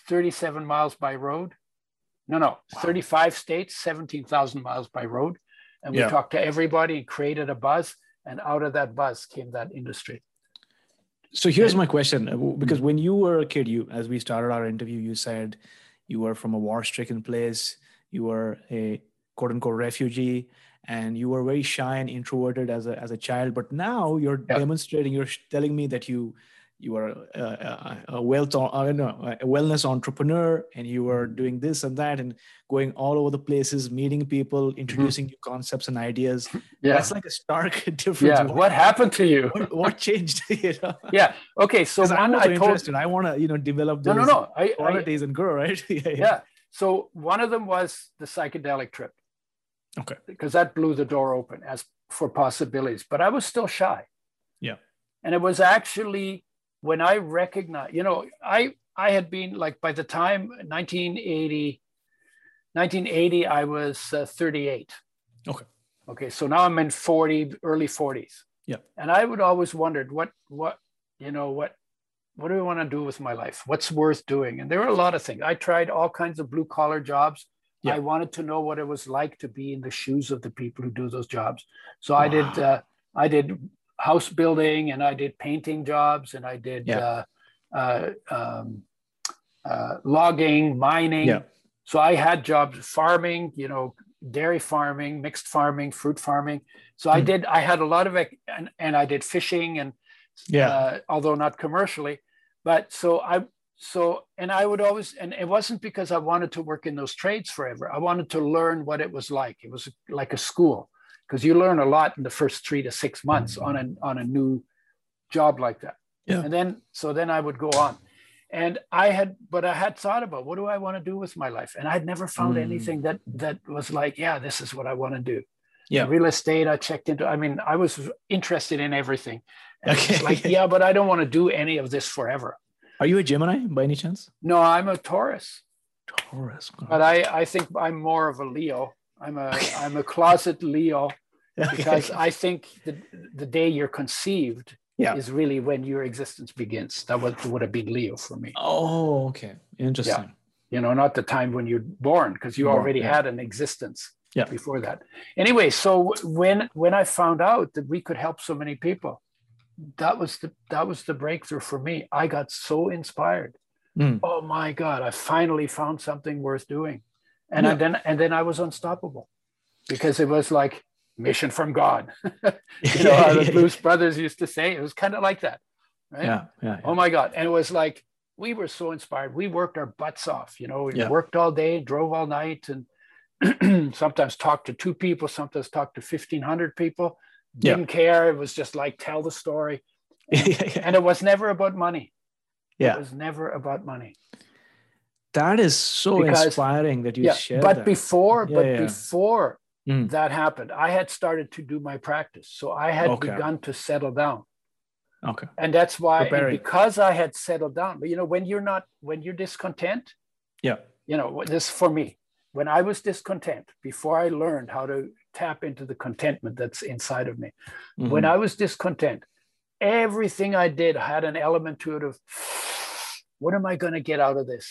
37 miles by road no no wow. 35 states 17000 miles by road and we yeah. talked to everybody and created a buzz and out of that buzz came that industry so here's my question uh, because when you were a kid you as we started our interview you said you were from a war stricken place you were a quote unquote refugee and you were very shy and introverted as a, as a child but now you're yeah. demonstrating you're telling me that you you are a, a, a wealth uh, no, a wellness entrepreneur and you are doing this and that and going all over the places meeting people mm-hmm. introducing mm-hmm. new concepts and ideas. Yeah. That's like a stark difference. Yeah. What, what happened to you? what, what changed you know? yeah. Okay. So one I'm i told interested. i want to you know develop those no, no, no. I, qualities I, and grow right? Yeah, yeah. yeah. So one of them was the psychedelic trip. Okay. Because that blew the door open as for possibilities. But i was still shy. Yeah. And it was actually when I recognized, you know, I I had been like by the time 1980, 1980, I was uh, 38. Okay. Okay. So now I'm in 40, early 40s. Yeah. And I would always wondered what what you know what what do I want to do with my life? What's worth doing? And there were a lot of things. I tried all kinds of blue collar jobs. Yeah. I wanted to know what it was like to be in the shoes of the people who do those jobs. So wow. I did uh, I did house building and I did painting jobs and I did yeah. uh, uh, um, uh, logging, mining. Yeah. So I had jobs farming, you know, dairy farming, mixed farming, fruit farming. So. I hmm. did, I had a lot of and, and I did fishing and, yeah, uh, although not commercially, but so I, so, and I would always, and it wasn't because I wanted to work in those trades forever. I wanted to learn what it was like. It was like a school because you learn a lot in the first three to six months on a on a new job like that. Yeah. And then so then I would go on. And I had, but I had thought about what do I want to do with my life? And I'd never found mm. anything that that was like, yeah, this is what I want to do. Yeah. Real estate, I checked into, I mean, I was interested in everything. And okay. like, yeah, but I don't want to do any of this forever. Are you a Gemini by any chance? No, I'm a Taurus. Taurus. But I, I think I'm more of a Leo. I'm a I'm a closet Leo because I think the the day you're conceived yeah. is really when your existence begins. That would, would have been Leo for me. Oh, okay. Interesting. Yeah. You know, not the time when you're born, because you born, already yeah. had an existence yeah. before that. Anyway, so when when I found out that we could help so many people, that was the that was the breakthrough for me. I got so inspired. Mm. Oh my God, I finally found something worth doing. And yeah. then and then I was unstoppable because it was like mission from God. you know how the Blues Brothers used to say it was kind of like that, right? Yeah, yeah, yeah, Oh my God! And it was like, we were so inspired. We worked our butts off. You know, we Yeah. worked all day, drove all night, and sometimes talked to two people, sometimes talked to fifteen hundred people. Yeah. Didn't care. It was just like tell the story, and it was never about money. Yeah. It was never about money. That is so Because- inspiring that you yeah, shared but that. before, Yeah, but yeah. before Mm. that happened, I had started to do my practice, so I had Okay. begun to settle down. okay. and that's why and because i had settled down but you know when you're not when you're discontent Yeah. you know this for me when i was discontent before i learned how to tap into the contentment that's inside of me when Mhm. i was discontent everything i did had an element to it of what am i going to get out of this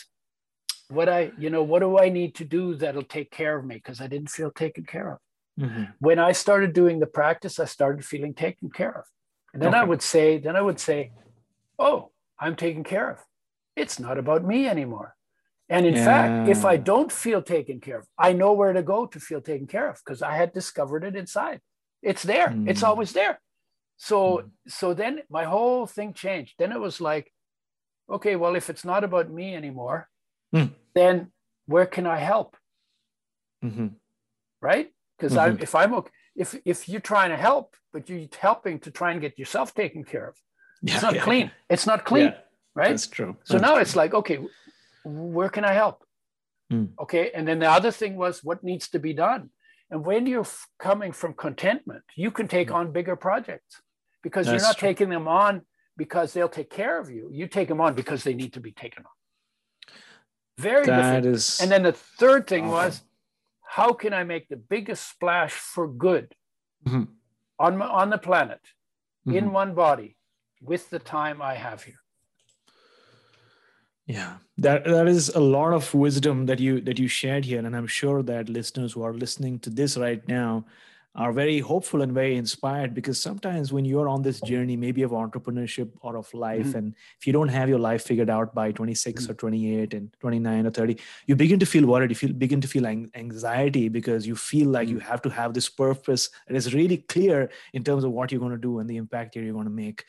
what i you know what do i need to do that'll take care of me because i didn't feel taken care of Mhm. when I started doing the practice, I started feeling taken care of. And then I would say, then I would say, oh, I'm taken care of. It's not about me anymore. And in fact, if I don't feel taken care of, I know where to go to feel taken care of because I had discovered it inside. It's there. It's Mm. always there. So Mm. so then my whole thing changed. Then it was like, okay, well, if it's not about me anymore, Mm. then where can I help? Mhm. right? Because Mhm. I, if I'm okay, if if you're trying to help, but you're helping to try and get yourself taken care of, Yeah, it's not yeah, clean. It's not clean, Yeah, right? That's true. so That's now true. it's like, okay, where can I help? Mm. Okay, and then the other thing was what needs to be done. And when you're f- coming from contentment, you can take on bigger projects because. That's you're not true. taking them on because they'll take care of you. You take them on because they need to be taken on. Very that different. is And then the third thing was, how can I make the biggest splash for good Mhm. on my, on the planet in Mhm. one body with the time I have here? Yeah, that that is a lot of wisdom that you that you shared here, and I'm sure that listeners who are listening to this right now are very hopeful and very inspired because sometimes when you're on this journey, maybe of entrepreneurship or of life, Mhm. and if you don't have your life figured out by 26 or 28 and 29 or 30, you begin to feel worried. You feel begin to feel anxiety because you feel like you have to have this purpose that is really clear in terms of what you're going to do and the impact that you're going to make.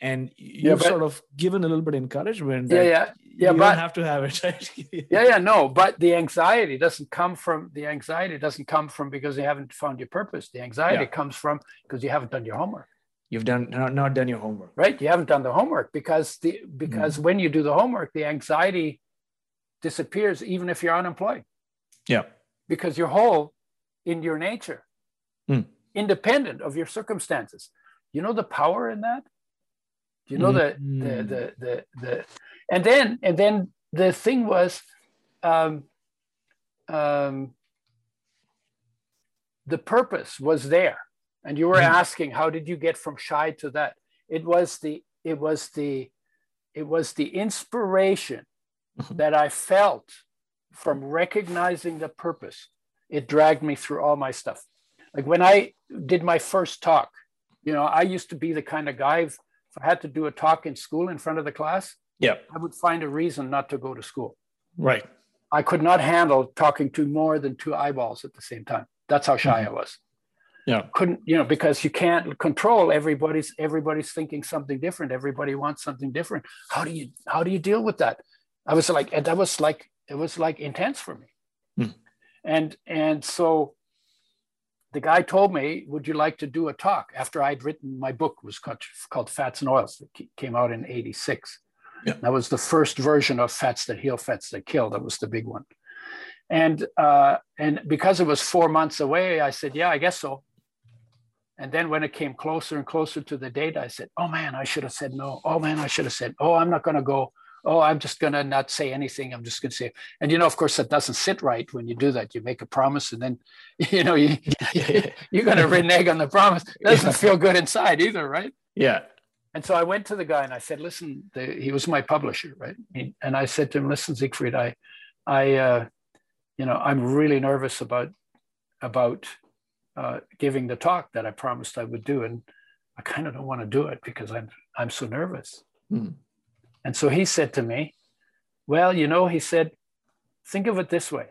And you've but- sort of given a little bit of encouragement. Yeah, yeah, yeah, you but- don't have to have it, right? Yeah, yeah, no, but the anxiety doesn't come from the anxiety doesn't come from because you haven't found your purpose. The anxiety Yeah. comes from because you haven't done your homework, You've done not, not done your homework. right? You haven't done the homework because the because Mm-hmm. when you do the homework, the anxiety disappears even if you're unemployed. Yeah. because you're whole in your nature, Mm. independent of your circumstances. You know the power in that. Do you know the, the Mm. the the the and then and then the thing was, um, um, the purpose was there, and you were Mm. asking how did you get from shy to that? It was the it was the it was the inspiration Mhm. that I felt from recognizing the purpose. It dragged me through all my stuff. Like when I did my first talk, you know, I used to be the kind of guy, I had to do a talk in school in front of the class, Yeah. I would find a reason not to go to school. Right. I could not handle talking to more than two eyeballs at the same time. That's how shy I was. Yeah. Couldn't, you know, because you can't control everybody's everybody's thinking something different. Everybody wants something different. How do you how do you deal with that? I was like, and that was like it was like intense for me. Hmm. And and so the guy told me, "Would you like to do a talk?" After I'd written my book was called, called Fats and Oils. It came out in '86. Yeah. That was the first version of Fats That Heal, Fats That Kill. That was the big one. And uh, and because it was four months away, I said, "Yeah, I guess so." And then when it came closer and closer to the date, I said, "Oh man, I should have said no. Oh man, I should have said, oh, I'm not going to go. Oh, I'm just going to not say anything. I'm just going to say." And you know, of course, that doesn't sit right when you do that. You make a promise, and then you know you, you're going to renege on the promise. It doesn't feel good inside either, right? Yeah. And so I went to the guy and I said, "Listen, the, he was my publisher, right?" And I said to him, "Listen, Siegfried, I, I, uh, you know, I'm really nervous about about uh, giving the talk that I promised I would do, and I kind of don't want to do it because I'm I'm so nervous." Hmm. And so he said to me, "Well, you know," he said, "think of it this way."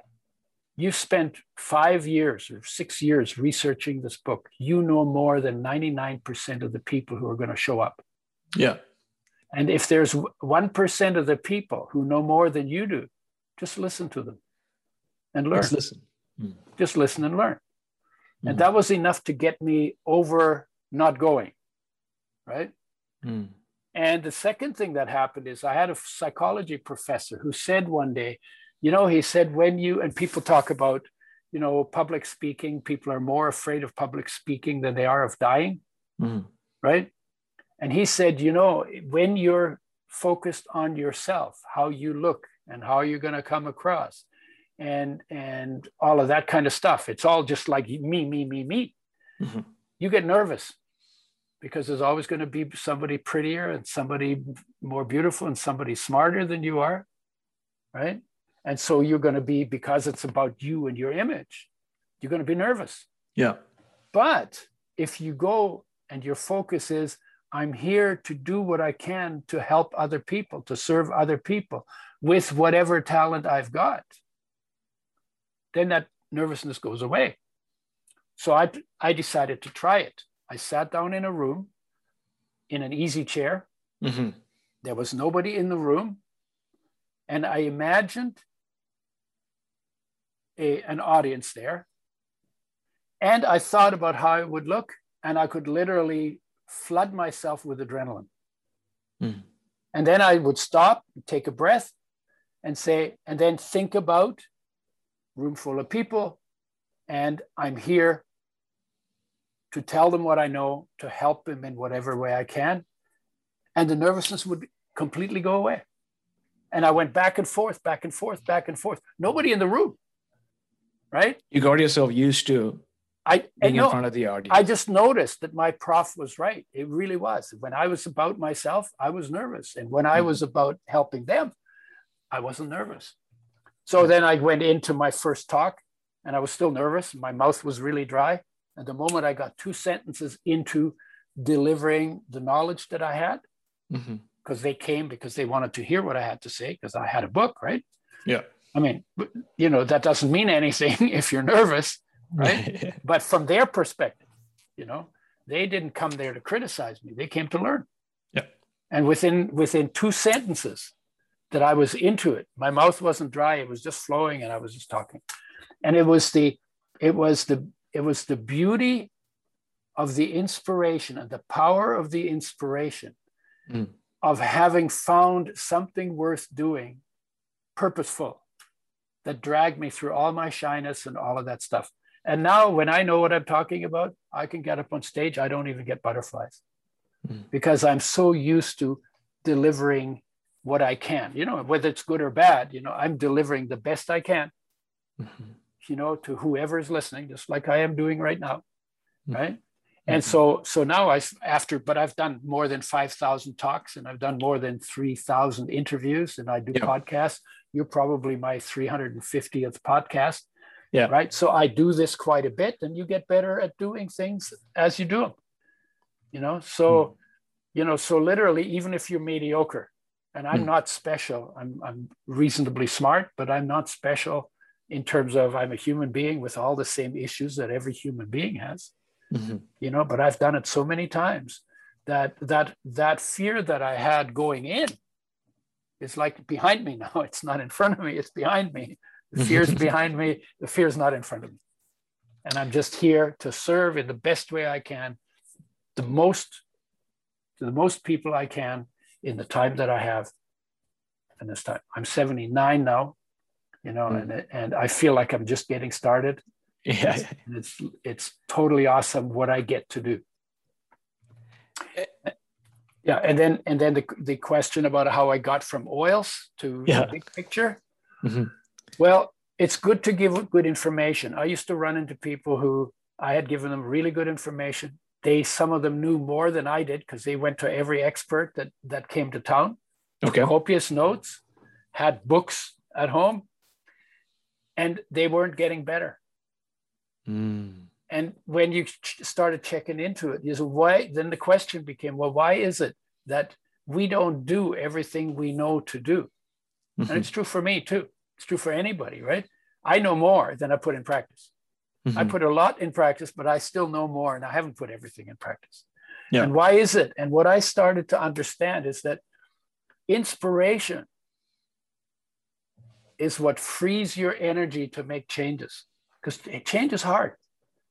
You've spent five years or six years researching this book. You know more than 99% of the people who are going to show up Yeah. And if there's 1% of the people who know more than you do, just listen to them and learn. Let's listen. Mm. Just listen and learn. Mm. And that was enough to get me over not going. Right. Mm. And the second thing that happened is I had a psychology professor who said one day, you know, he said, when you, and people talk about, you know, public speaking, people are more afraid of public speaking than they are of dying. Mm. Right. And he said, you know, when you're focused on yourself, how you look and how you're going to come across and and all of that kind of stuff it's all just like me me me me Mhm. you get nervous because there's always going to be somebody prettier and somebody more beautiful and somebody smarter than you are right and so you're going to be because it's about you and your image you're going to be nervous Yeah. but if you go and your focus is, I'm here to do what I can to help other people, to serve other people with whatever talent I've got, then that nervousness goes away. So I, I decided to try it. I sat down in a room in an easy chair. Mhm. There was nobody in the room. And I imagined a, an audience there. And I thought about how it would look, and I could literally flood myself with adrenaline. Mm. And then I would stop, take a breath, and say, and then think about room full of people, and I'm here to tell them what I know, to help them in whatever way I can. And the nervousness would completely go away. And I went back and forth, back and forth, back and forth. Nobody in the room, right? You got yourself used to I being in front of the audience. I just noticed that my prof was right. It really was. When I was about myself, I was nervous. And when I hmm. was about helping them, I wasn't nervous. So hmm. then I went into my first talk and I was still nervous. My mouth was really dry. And the moment I got two sentences into delivering the knowledge that I had, mm-hmm. because they came because they wanted to hear what I had to say, because I had a book, right? Yeah. I mean, you know, that doesn't mean anything if you're nervous right? but from their perspective, you know, they didn't come there to criticize me. They came to learn. Yeah. And within within two sentences that I was into it, my mouth wasn't dry, it was just flowing and I was just talking. And it was the it was the it was the beauty of the inspiration and the power of the inspiration Mm. of having found something worth doing purposeful that dragged me through all my shyness and all of that stuff. And now, when I know what I'm talking about, I can get up on stage. I don't even get butterflies Mm. because I'm so used to delivering what I can. You know, whether it's good or bad, you know, I'm delivering the best I can, Mhm. You know, to whoever is listening, just like I am doing right now. Mhm. Right. And so, so now I, after, but I've done more than 5,000 talks and I've done more than 3,000 interviews and I do Yeah. podcasts. You're probably my 350th podcast Yeah. right so i do this quite a bit and you get better at doing things as you do them you know so you know so literally even if you're mediocre and i'm Hmm. not special I'm, I'm reasonably smart but i'm not special in terms of i'm a human being with all the same issues that every human being has Mhm. you know but i've done it so many times that that that fear that i had going in is like behind me now. It's not in front of me it's behind me. The fear's behind me the fear's not in front of me. And i'm just here to serve in the best way i can the most to the most people i can in the time that i have in this time. I'm 79 now you know Mm. and and i feel like i'm just getting started Yeah. and it's it's totally awesome what I get to do. Yeah, and then and then the, the question about how I got from oils to Yeah. the big picture. Mhm. Well, it's good to give good information. I used to run into people who I had given them really good information. They some of them knew more than I did because they went to every expert that that came to town Okay. copious notes, had books at home, and they weren't getting better. Mm. And when you ch- started checking into it, you said, why? Then the question became, well, why is it that we don't do everything we know to do? Mhm. And it's true for me too. It's true for anybody, right? I know more than I put in practice. I Mhm. put a lot in practice, but I still know more and I haven't put everything in practice. Yeah. And why is it? And what I started to understand is that inspiration is what frees your energy to make changes because change is hard.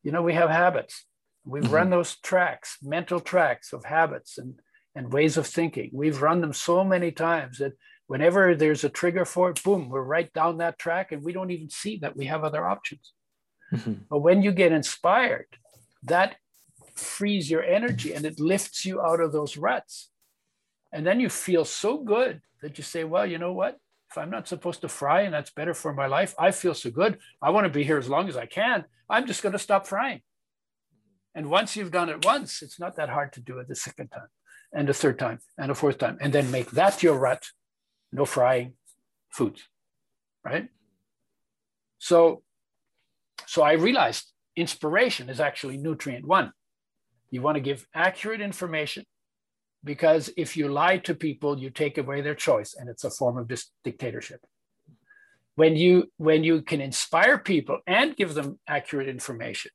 You know, we have habits. We've mm-hmm. run those tracks, mental tracks of habits and, and ways of thinking. We've run them so many times that whenever there's a trigger for it, boom, we're right down that track and we don't even see that we have other options. Mm-hmm. But when you get inspired, that frees your energy and it lifts you out of those ruts. And then you feel so good that you say, well, you know what? I'm not supposed to fry and that's better for my life, I feel so good. I want to be here as long as I can. I'm just going to stop frying. And once you've done it once, it's not that hard to do it the second time and the third time and the fourth time. And then make that your rut, no frying foods, right? So, so I realized inspiration is actually nutrient one. You want to give accurate information because if you lie to people, you take away their choice and it's a form of dictatorship. When you, when you can inspire people and give them accurate information,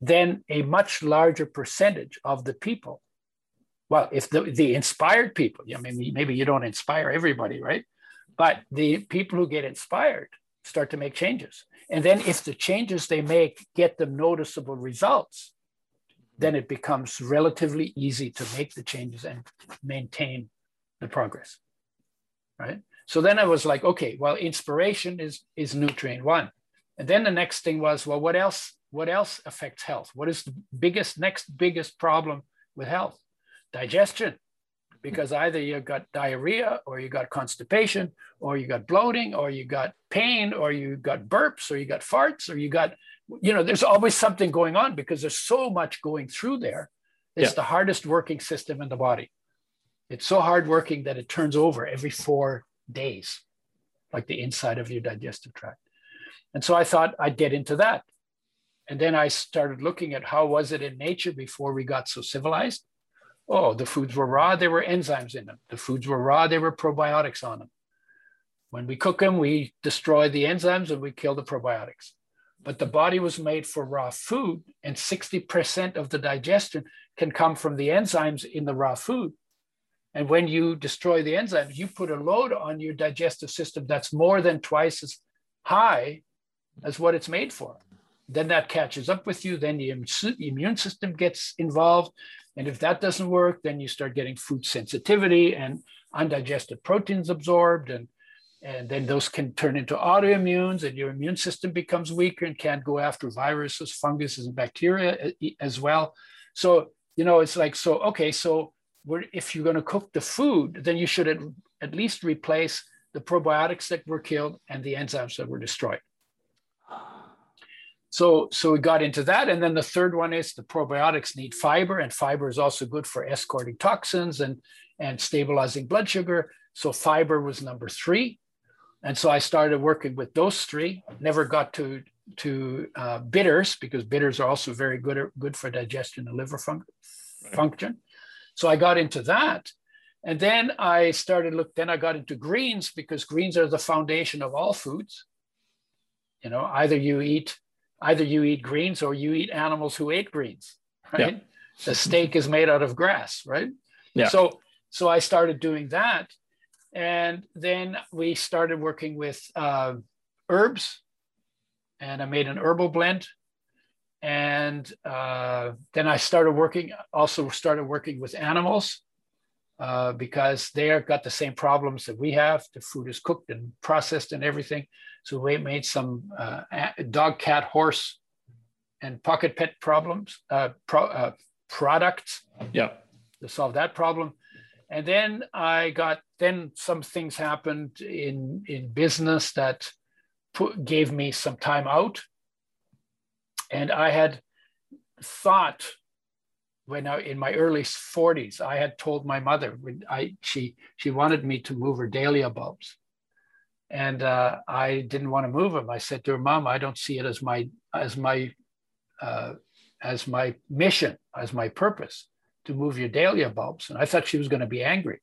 then a much larger percentage of the people, well, if the, the inspired people, I mean, maybe you don't inspire everybody, right? But the people who get inspired start to make changes. And then if the changes they make get them noticeable results, then it becomes relatively easy to make the changes and maintain the progress. Right. So then I was like, okay, well, inspiration is is nutrient one. And then the next thing was, well, what else? What else affects health? What is the biggest, next biggest problem with health? Digestion. Because either you've got diarrhea or you got constipation or you got bloating or you got pain or you got burps or you got farts or you got you know, there's always something going on because there's so much going through there. It's yeah. the hardest working system in the body. It's so hard working that it turns over every four days, like the inside of your digestive tract. And so I thought I'd get into that. And then I started looking at how was it in nature before we got so civilized. Oh, the foods were raw, there were enzymes in them. The foods were raw, there were probiotics on them. When we cook them, we destroy the enzymes and we kill the probiotics but the body was made for raw food, and 60% of the digestion can come from the enzymes in the raw food. And when you destroy the enzymes, you put a load on your digestive system that's more than twice as high as what it's made for. Then that catches up with you. Then the immune system gets involved. And if that doesn't work, then you start getting food sensitivity and undigested proteins absorbed and and then those can turn into autoimmunes and your immune system becomes weaker and can't go after viruses funguses and bacteria uh, as well. So you know it's like so okay so if you're going to cook the food then you should at, at least replace the probiotics that were killed and the enzymes that were destroyed. So so we got into that. And then the third one is the probiotics need fiber and fiber is also good for escorting toxins and and stabilizing blood sugar. So fiber was number three and so I started working with those three. Never got to to uh, bitters because bitters are also very good good for digestion and liver fun- right. function. So I got into that, and then I started look. Then I got into greens because greens are the foundation of all foods. You know, either you eat either you eat greens or you eat animals who ate greens. Right. Yeah. The steak is made out of grass, right? Yeah. So so I started doing that, and then we started working with uh, herbs, and I made an herbal blend. And uh, then I started working, also started working with animals uh, because they are got the same problems that we have. The food is cooked and processed and everything. So we made some uh, dog, cat, horse, and pocket pet problems, uh, pro, uh, products. Yeah. To solve that problem and then I got then some things happened in in business that put, gave me some time out, and I had thought when I in my early 40s I had told my mother when I she she wanted me to move her dahlia bulbs, and uh, I didn't want to move them. I said to her, "Mom, I don't see it as my as my uh, as my mission as my purpose." To move your dahlia bulbs. And I thought she was going to be angry.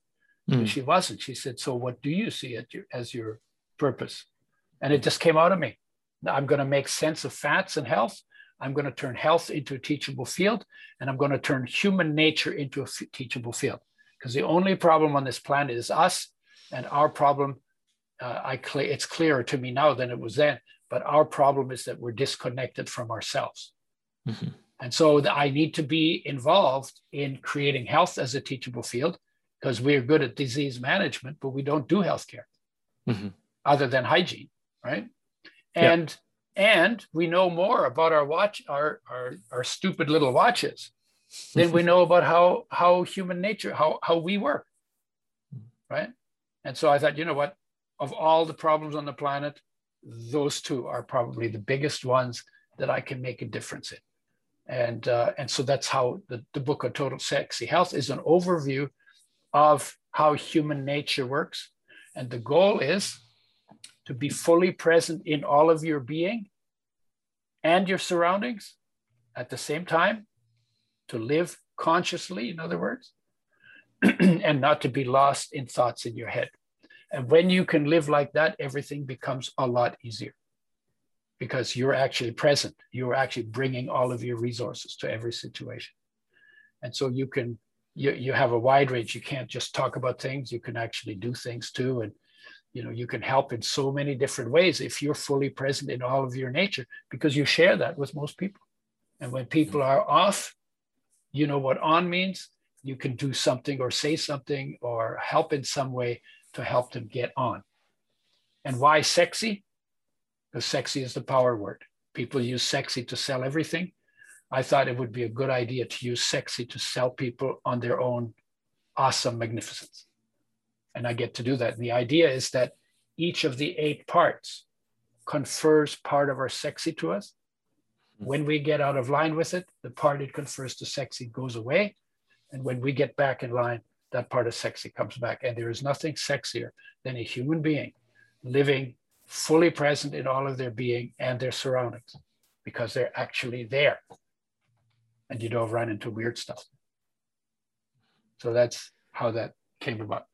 Mm. But she wasn't. She said, So what do you see your, as your purpose? And it just came out of me. I'm going to make sense of fats and health. I'm going to turn health into a teachable field. And I'm going to turn human nature into a f- teachable field. because the only problem on this planet is us and our problem uh, I cl- it's clearer to me now than it was then but our problem is that we're disconnected from ourselves mm-hmm. And so the, i need to be involved in creating health as a teachable field because we're good at disease management but we don't do healthcare mm-hmm. other than hygiene right and yeah. and we know more about our watch our, our our stupid little watches than we know about how how human nature how how we work right and so i thought you know what of all the problems on the planet those two are probably the biggest ones that i can make a difference in and uh, and so that's how the, the book of total sexy health is an overview of how human nature works and the goal is to be fully present in all of your being and your surroundings at the same time, to live consciously, in other words, and not to be lost in thoughts in your head. And when you can live like that, everything becomes a lot easier because you're actually present. You're actually bringing all of your resources to every situation. And so you can, you, you have a wide range. You can't just talk about things, you can actually do things too. And you know you can help in so many different ways if you're fully present in all of your nature because you share that with most people and when people are off you know what on means you can do something or say something or help in some way to help them get on and why sexy because sexy is the power word people use sexy to sell everything i thought it would be a good idea to use sexy to sell people on their own awesome magnificence and I get to do that. And the idea is that each of the eight parts confers part of our sexy to us. When we get out of line with it, the part it confers to sexy goes away. And when we get back in line, that part of sexy comes back. And there is nothing sexier than a human being living fully present in all of their being and their surroundings because they're actually there. And you don't run into weird stuff. So that's how that came about.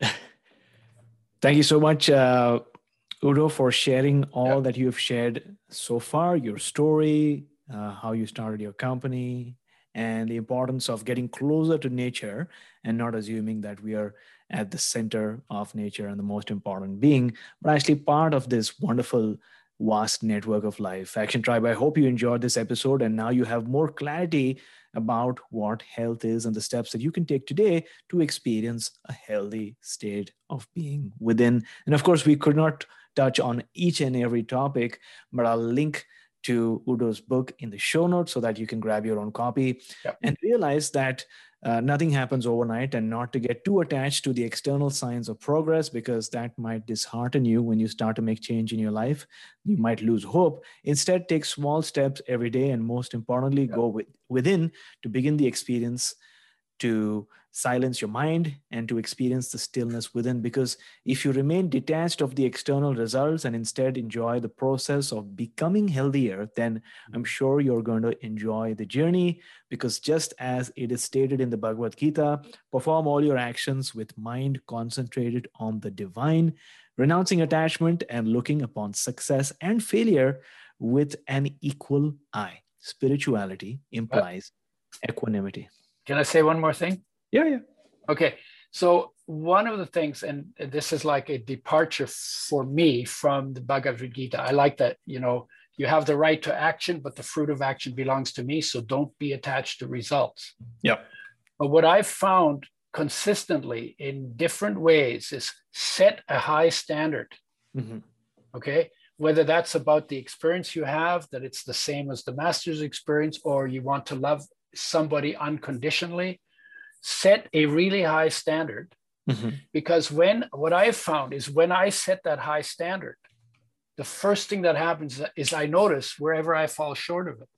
Thank you so much, uh, Udo, for sharing all yeah. that you have shared so far your story, uh, how you started your company, and the importance of getting closer to nature and not assuming that we are at the center of nature and the most important being, but actually part of this wonderful vast network of life. Action Tribe, I hope you enjoyed this episode and now you have more clarity about what health is and the steps that you can take today to experience a healthy state of being within. And of course, we could not touch on each and every topic, but I'll link to Udo's book in the show notes so that you can grab your own copy yep. and realize that uh, nothing happens overnight and not to get too attached to the external signs of progress because that might dishearten you when you start to make change in your life you might lose hope instead take small steps every day and most importantly yeah. go with, within to begin the experience to silence your mind and to experience the stillness within. Because if you remain detached of the external results and instead enjoy the process of becoming healthier, then I'm sure you're going to enjoy the journey. Because just as it is stated in the Bhagavad Gita, perform all your actions with mind concentrated on the divine, renouncing attachment and looking upon success and failure with an equal eye. Spirituality implies uh, equanimity. Can I say one more thing? Yeah, yeah. Okay. So one of the things, and this is like a departure for me from the Bhagavad Gita. I like that, you know, you have the right to action, but the fruit of action belongs to me. So don't be attached to results. Yeah. But what I've found consistently in different ways is set a high standard. Mm-hmm. Okay. Whether that's about the experience you have, that it's the same as the master's experience, or you want to love somebody unconditionally, set a really high standard. Mm-hmm. Because when what I found is when I set that high standard, the first thing that happens is I notice wherever I fall short of it.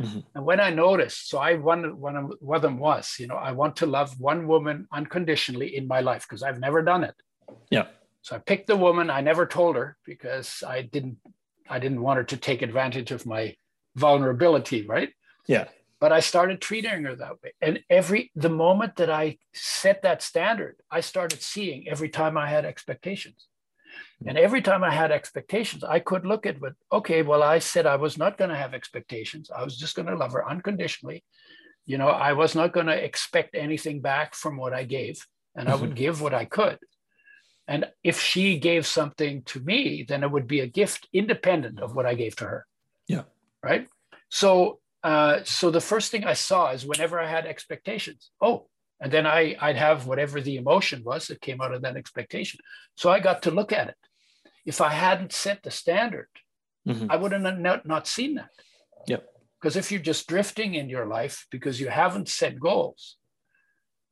Mm-hmm. And when I notice, so I one one of them was, you know, I want to love one woman unconditionally in my life because I've never done it. Yeah. So I picked the woman. I never told her because I didn't I didn't want her to take advantage of my vulnerability, right? Yeah but I started treating her that way. And every the moment that I set that standard, I started seeing every time I had expectations. Hmm. And every time I had expectations, I could look at what, okay, well, I said I was not going to have expectations. I was just going to love her unconditionally. You know, I was not going to expect anything back from what I gave, and I would give what I could. And if she gave something to me, then it would be a gift independent of what I gave to her. Yeah. Right. So, uh, so the first thing I saw is whenever I had expectations, oh, and then I, I'd have whatever the emotion was that came out of that expectation. So I got to look at it. If I hadn't set the standard, mm-hmm. I would have not, not seen that. Yep. Because if you're just drifting in your life because you haven't set goals,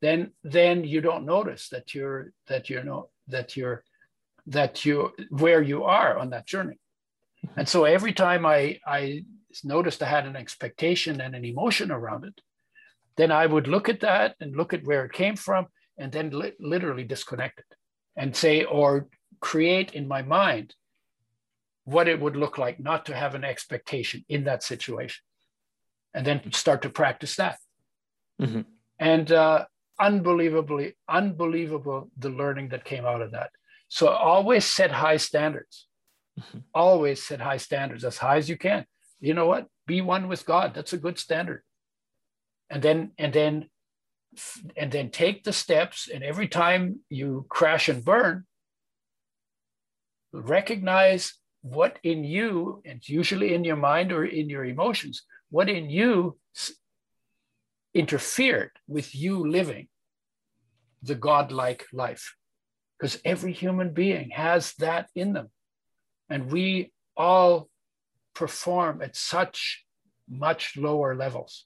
then then you don't notice that you're that you're not that you're that you where you are on that journey. Mm-hmm. And so every time I I noticed I had an expectation and an emotion around it, then I would look at that and look at where it came from and then li- literally disconnect it and say or create in my mind what it would look like not to have an expectation in that situation and then start to practice that mm-hmm. and uh, unbelievably unbelievable the learning that came out of that so always set high standards mm-hmm. always set high standards as high as you can you know what? Be one with god. That's a good standard. And then and then and then take the steps and every time you crash and burn recognize what in you and usually in your mind or in your emotions what in you interfered with you living the godlike life. Because every human being has that in them. And we all perform at such much lower levels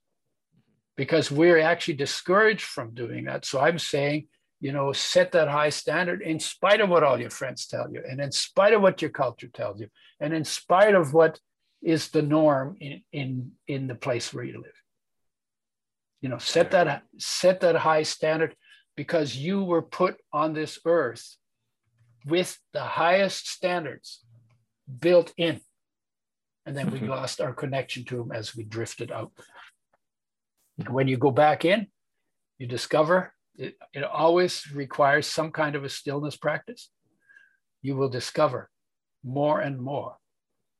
because we're actually discouraged from doing that. So I'm saying, you know, set that high standard in spite of what all your friends tell you, and in spite of what your culture tells you, and in spite of what is the norm in in, in the place where you live. You know, set that set that high standard because you were put on this earth with the highest standards built in. And then we lost our connection to them as we drifted out. Hmm. When you go back in, you discover it, it always requires some kind of a stillness practice. You will discover more and more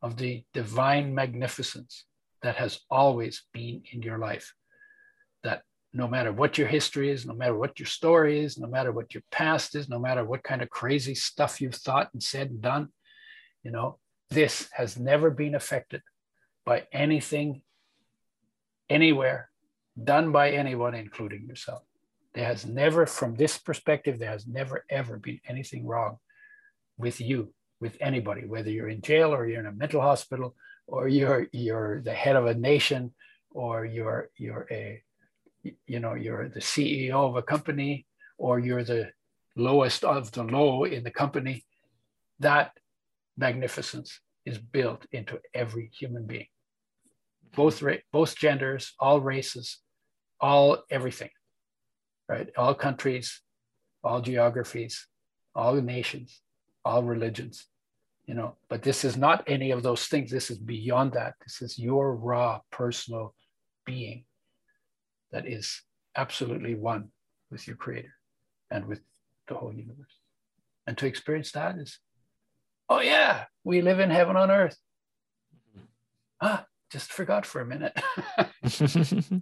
of the divine magnificence that has always been in your life. That no matter what your history is, no matter what your story is, no matter what your past is, no matter what kind of crazy stuff you've thought and said and done, you know, this has never been affected by anything anywhere done by anyone, including yourself. There has never, from this perspective, there has never ever been anything wrong with you, with anybody, whether you're in jail or you're in a mental hospital or you're you're the head of a nation or you're you're a you know you're the CEO of a company or you're the lowest of the low in the company. That magnificence is built into every human being both both genders, all races, all everything, right? All countries, all geographies, all nations, all religions, you know. But this is not any of those things. This is beyond that. This is your raw personal being that is absolutely one with your creator and with the whole universe. And to experience that is, oh yeah, we live in heaven on earth. Ah, just forgot for a minute.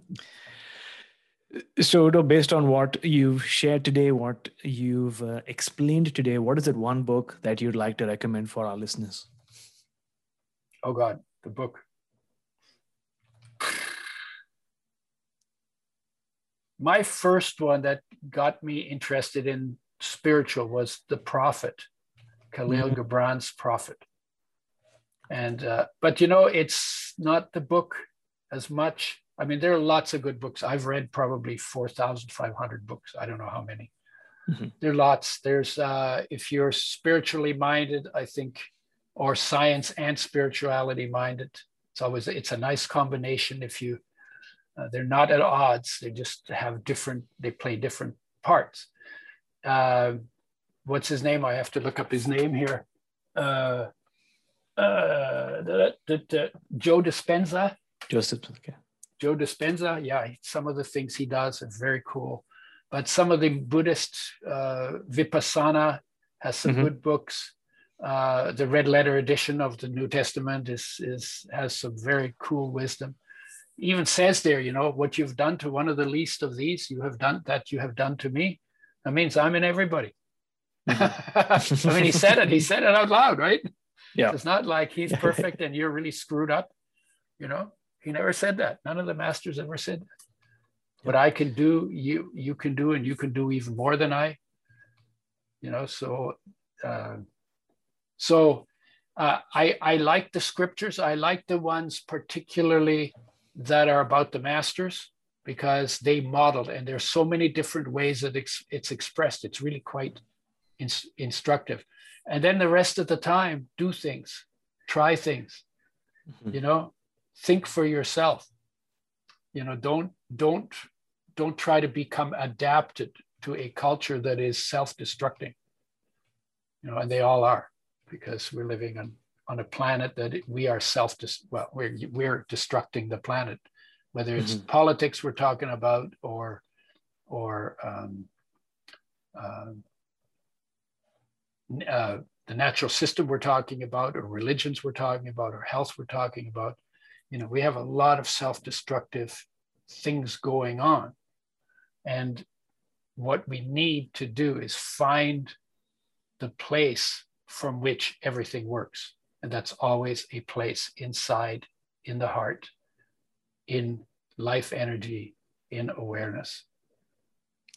So, based on what you've shared today, what you've uh, explained today, what is it one book that you'd like to recommend for our listeners? Oh, God, the book. My first one that got me interested in spiritual was The Prophet, Khalil mm-hmm. Gibran's Prophet. And, uh, but you know, it's not the book as much I mean, there are lots of good books. I've read probably 4,500 books. I don't know how many. Mm-hmm. There are lots. There's, uh, if you're spiritually minded, I think, or science and spirituality minded, it's always, it's a nice combination. If you, uh, they're not at odds. They just have different, they play different parts. Uh, what's his name? I have to look up his name here. Uh, uh, the, the, the, Joe Dispenza. Joseph, okay. Joe Dispenza, yeah, some of the things he does are very cool. But some of the Buddhist uh, Vipassana has some mm-hmm. good books. Uh, the red letter edition of the New Testament is is has some very cool wisdom. even says there, you know, what you've done to one of the least of these, you have done that you have done to me. That means I'm in everybody. I mean, he said it. He said it out loud, right? Yeah. It's not like he's perfect and you're really screwed up. You know, he never said that. None of the masters ever said that. What I can do, you you can do, and you can do even more than I. You know, so uh, so uh, I I like the scriptures. I like the ones particularly that are about the masters because they modeled, and there's so many different ways that it's, it's expressed. It's really quite in, instructive. And then the rest of the time, do things, try things. Mm-hmm. You know, think for yourself. You know, don't don't don't try to become adapted to a culture that is self-destructing. You know, and they all are because we're living on on a planet that we are self well we're we're destructing the planet whether it's mm-hmm. politics we're talking about or or um, uh, uh, the natural system we're talking about or religions we're talking about or health we're talking about you know we have a lot of self-destructive things going on. And what we need to do is find the place from which everything works. And that's always a place inside in the heart in life energy in awareness.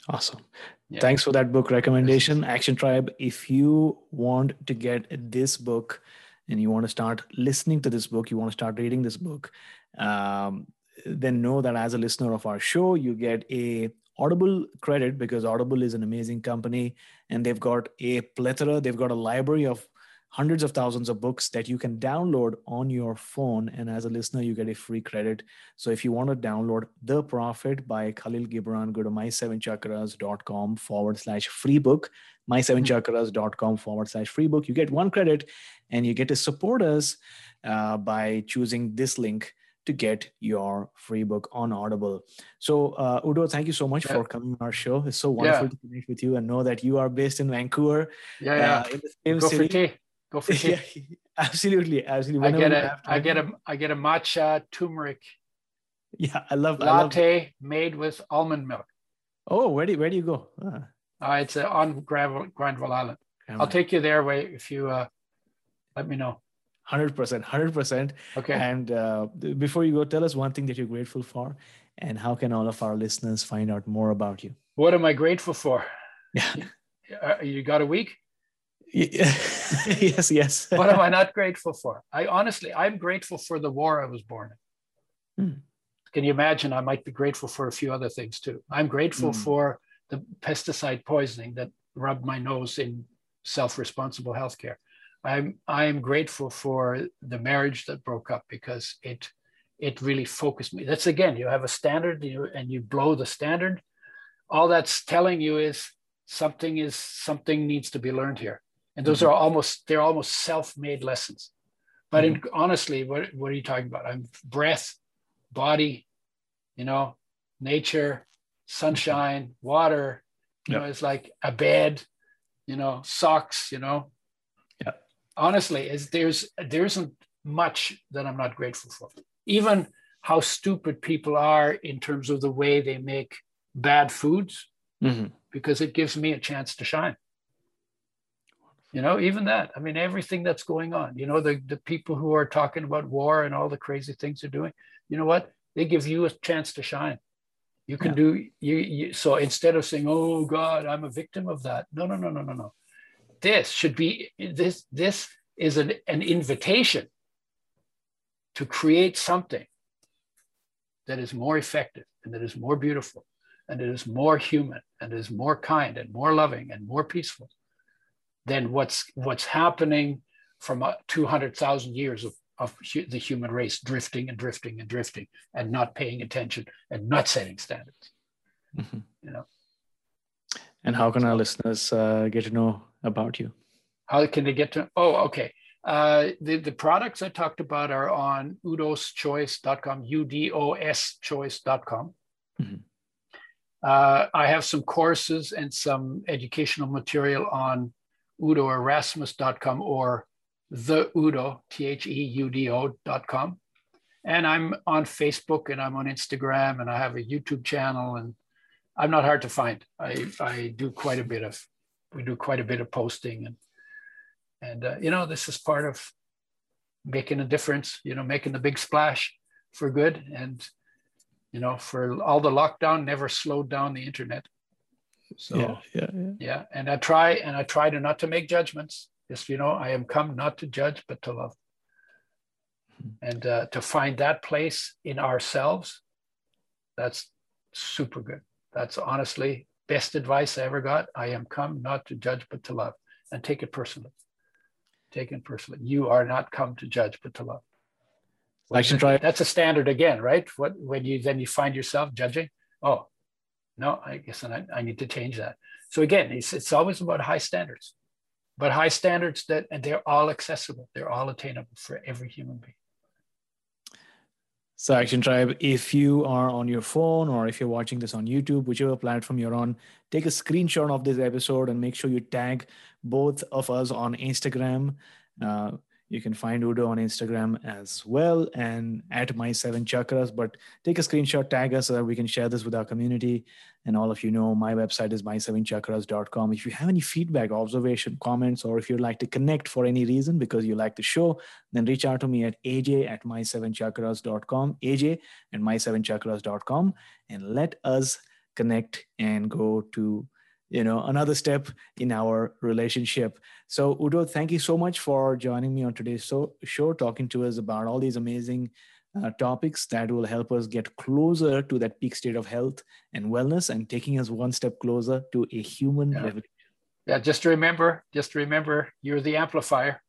Awesome yeah. thanks for that book recommendation action tribe if you want to get this book and you want to start listening to this book you want to start reading this book um, then know that as a listener of our show you get a audible credit because audible is an amazing company and they've got a plethora they've got a library of hundreds of thousands of books that you can download on your phone. And as a listener, you get a free credit. So if you want to download The Prophet by Khalil Gibran, go to my7chakras.com forward slash free book, my7chakras.com forward slash free book. You get one credit and you get to support us uh, by choosing this link to get your free book on Audible. So, uh, Udo, thank you so much yeah. for coming on our show. It's so wonderful yeah. to connect with you and know that you are based in Vancouver. Yeah, yeah. Uh, in the same Go city. Go for tea. yeah, absolutely, absolutely. I get a, I get a, I get a matcha turmeric. Yeah, I love latte I love made with almond milk. Oh, where do where do you go? Ah. Uh, it's uh, on Granville, Granville Island. I'll take you there. Way if you uh, let me know. Hundred percent, hundred percent. Okay. And uh, before you go, tell us one thing that you're grateful for, and how can all of our listeners find out more about you? What am I grateful for? Yeah. Uh, you got a week? yes, yes. what am I not grateful for? I honestly, I'm grateful for the war I was born in. Hmm. Can you imagine? I might be grateful for a few other things too. I'm grateful hmm. for the pesticide poisoning that rubbed my nose in self-responsible healthcare. I'm I'm grateful for the marriage that broke up because it it really focused me. That's again, you have a standard you, and you blow the standard. All that's telling you is something is something needs to be learned here and those mm-hmm. are almost they're almost self-made lessons. But mm-hmm. in, honestly what, what are you talking about? I'm breath body you know nature sunshine water you know it's like a bed you know socks you know. Yeah honestly is there's there isn't much that i'm not grateful for. Even how stupid people are in terms of the way they make bad foods mm-hmm. because it gives me a chance to shine you know even that i mean everything that's going on you know the, the people who are talking about war and all the crazy things they're doing you know what? They give you a chance to shine. You can yeah. do you, you so instead of saying oh god i'm a victim of that no no no no no no. This should be this this is an, an invitation to create something that is more effective and that is more beautiful and it is more human and is more kind and more loving and more peaceful than what's what's happening from 200,000 years of, of the human race drifting and drifting and drifting and not paying attention and not setting standards. Mm-hmm. You know. And how can our listeners uh, get to know about you? How can they get to? Oh, okay. Uh, the, the products I talked about are on udoschoice.com, U-D-O-S choice.com. Mm-hmm. Uh, I have some courses and some educational material on udoerasmus.com or the Udo, T H E U D O.com. and I'm on Facebook and I'm on Instagram and I have a YouTube channel and I'm not hard to find. I I do quite a bit of we do quite a bit of posting and and uh, you know this is part of making a difference. You know, making the big splash for good and you know for all the lockdown never slowed down the internet. So yeah, yeah, yeah. yeah, and I try and I try to not to make judgments. Just you know, I am come not to judge but to love. And uh, to find that place in ourselves that's super good. That's honestly best advice i ever got. I am come not to judge but to love. And take it personally. Take it personally. You are not come to judge but to love. Action try. that's a standard again right? What when you then you find yourself judging. Oh no i guess I, I need to change that. So again it's, it's always about high standards but high standards that and they're all accessible. They're all attainable for every human being. So, Action Tribe, if you are on your phone or if you're watching this on YouTube, whichever platform you're on, take a screenshot of this episode and make sure you tag both of us on Instagram. Uh, you can find Udo on Instagram as well and at my seven chakras. But take a screenshot, tag us so that we can share this with our community. And all of you know, my website is my7chakras.com. If you have any feedback, observation, comments, or if you'd like to connect for any reason because you like the show, then reach out to me at aj at my7chakras.com, aj at my7chakras.com, and let us connect and go to you know another step in our relationship. So udo thank you so much for joining me on today's so, show talking to us about all these amazing uh, topics that will help us get closer to that peak state of health and wellness and taking us one step closer to a human yeah. revolution. Yeah just remember just remember you're the amplifier.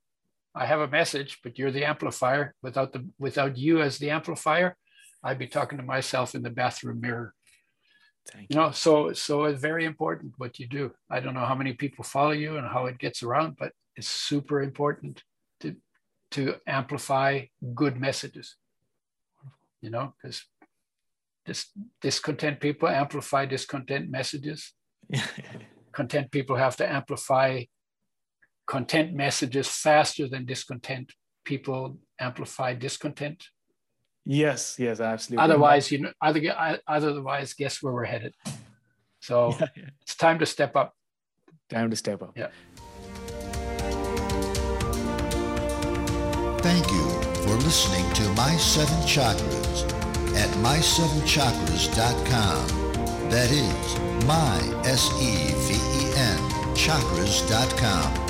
I have a message but you're the amplifier. Without the without you as the amplifier i'd be talking to myself in the bathroom mirror Thank you. you know, so so it's very important what you do. I don't know how many people follow you and how it gets around, but it's super important to to amplify good messages. You know, because dis, discontent people amplify discontent messages. content people have to amplify content messages faster than discontent people amplify discontent Yes, yes, absolutely. Otherwise, you know, other, otherwise, guess where we're headed. So yeah, yeah. it's time to step up. Time to step up. Yeah. Thank you for listening to My Seven Chakras at my7chakras.com. That is my S E V E N chakras.com.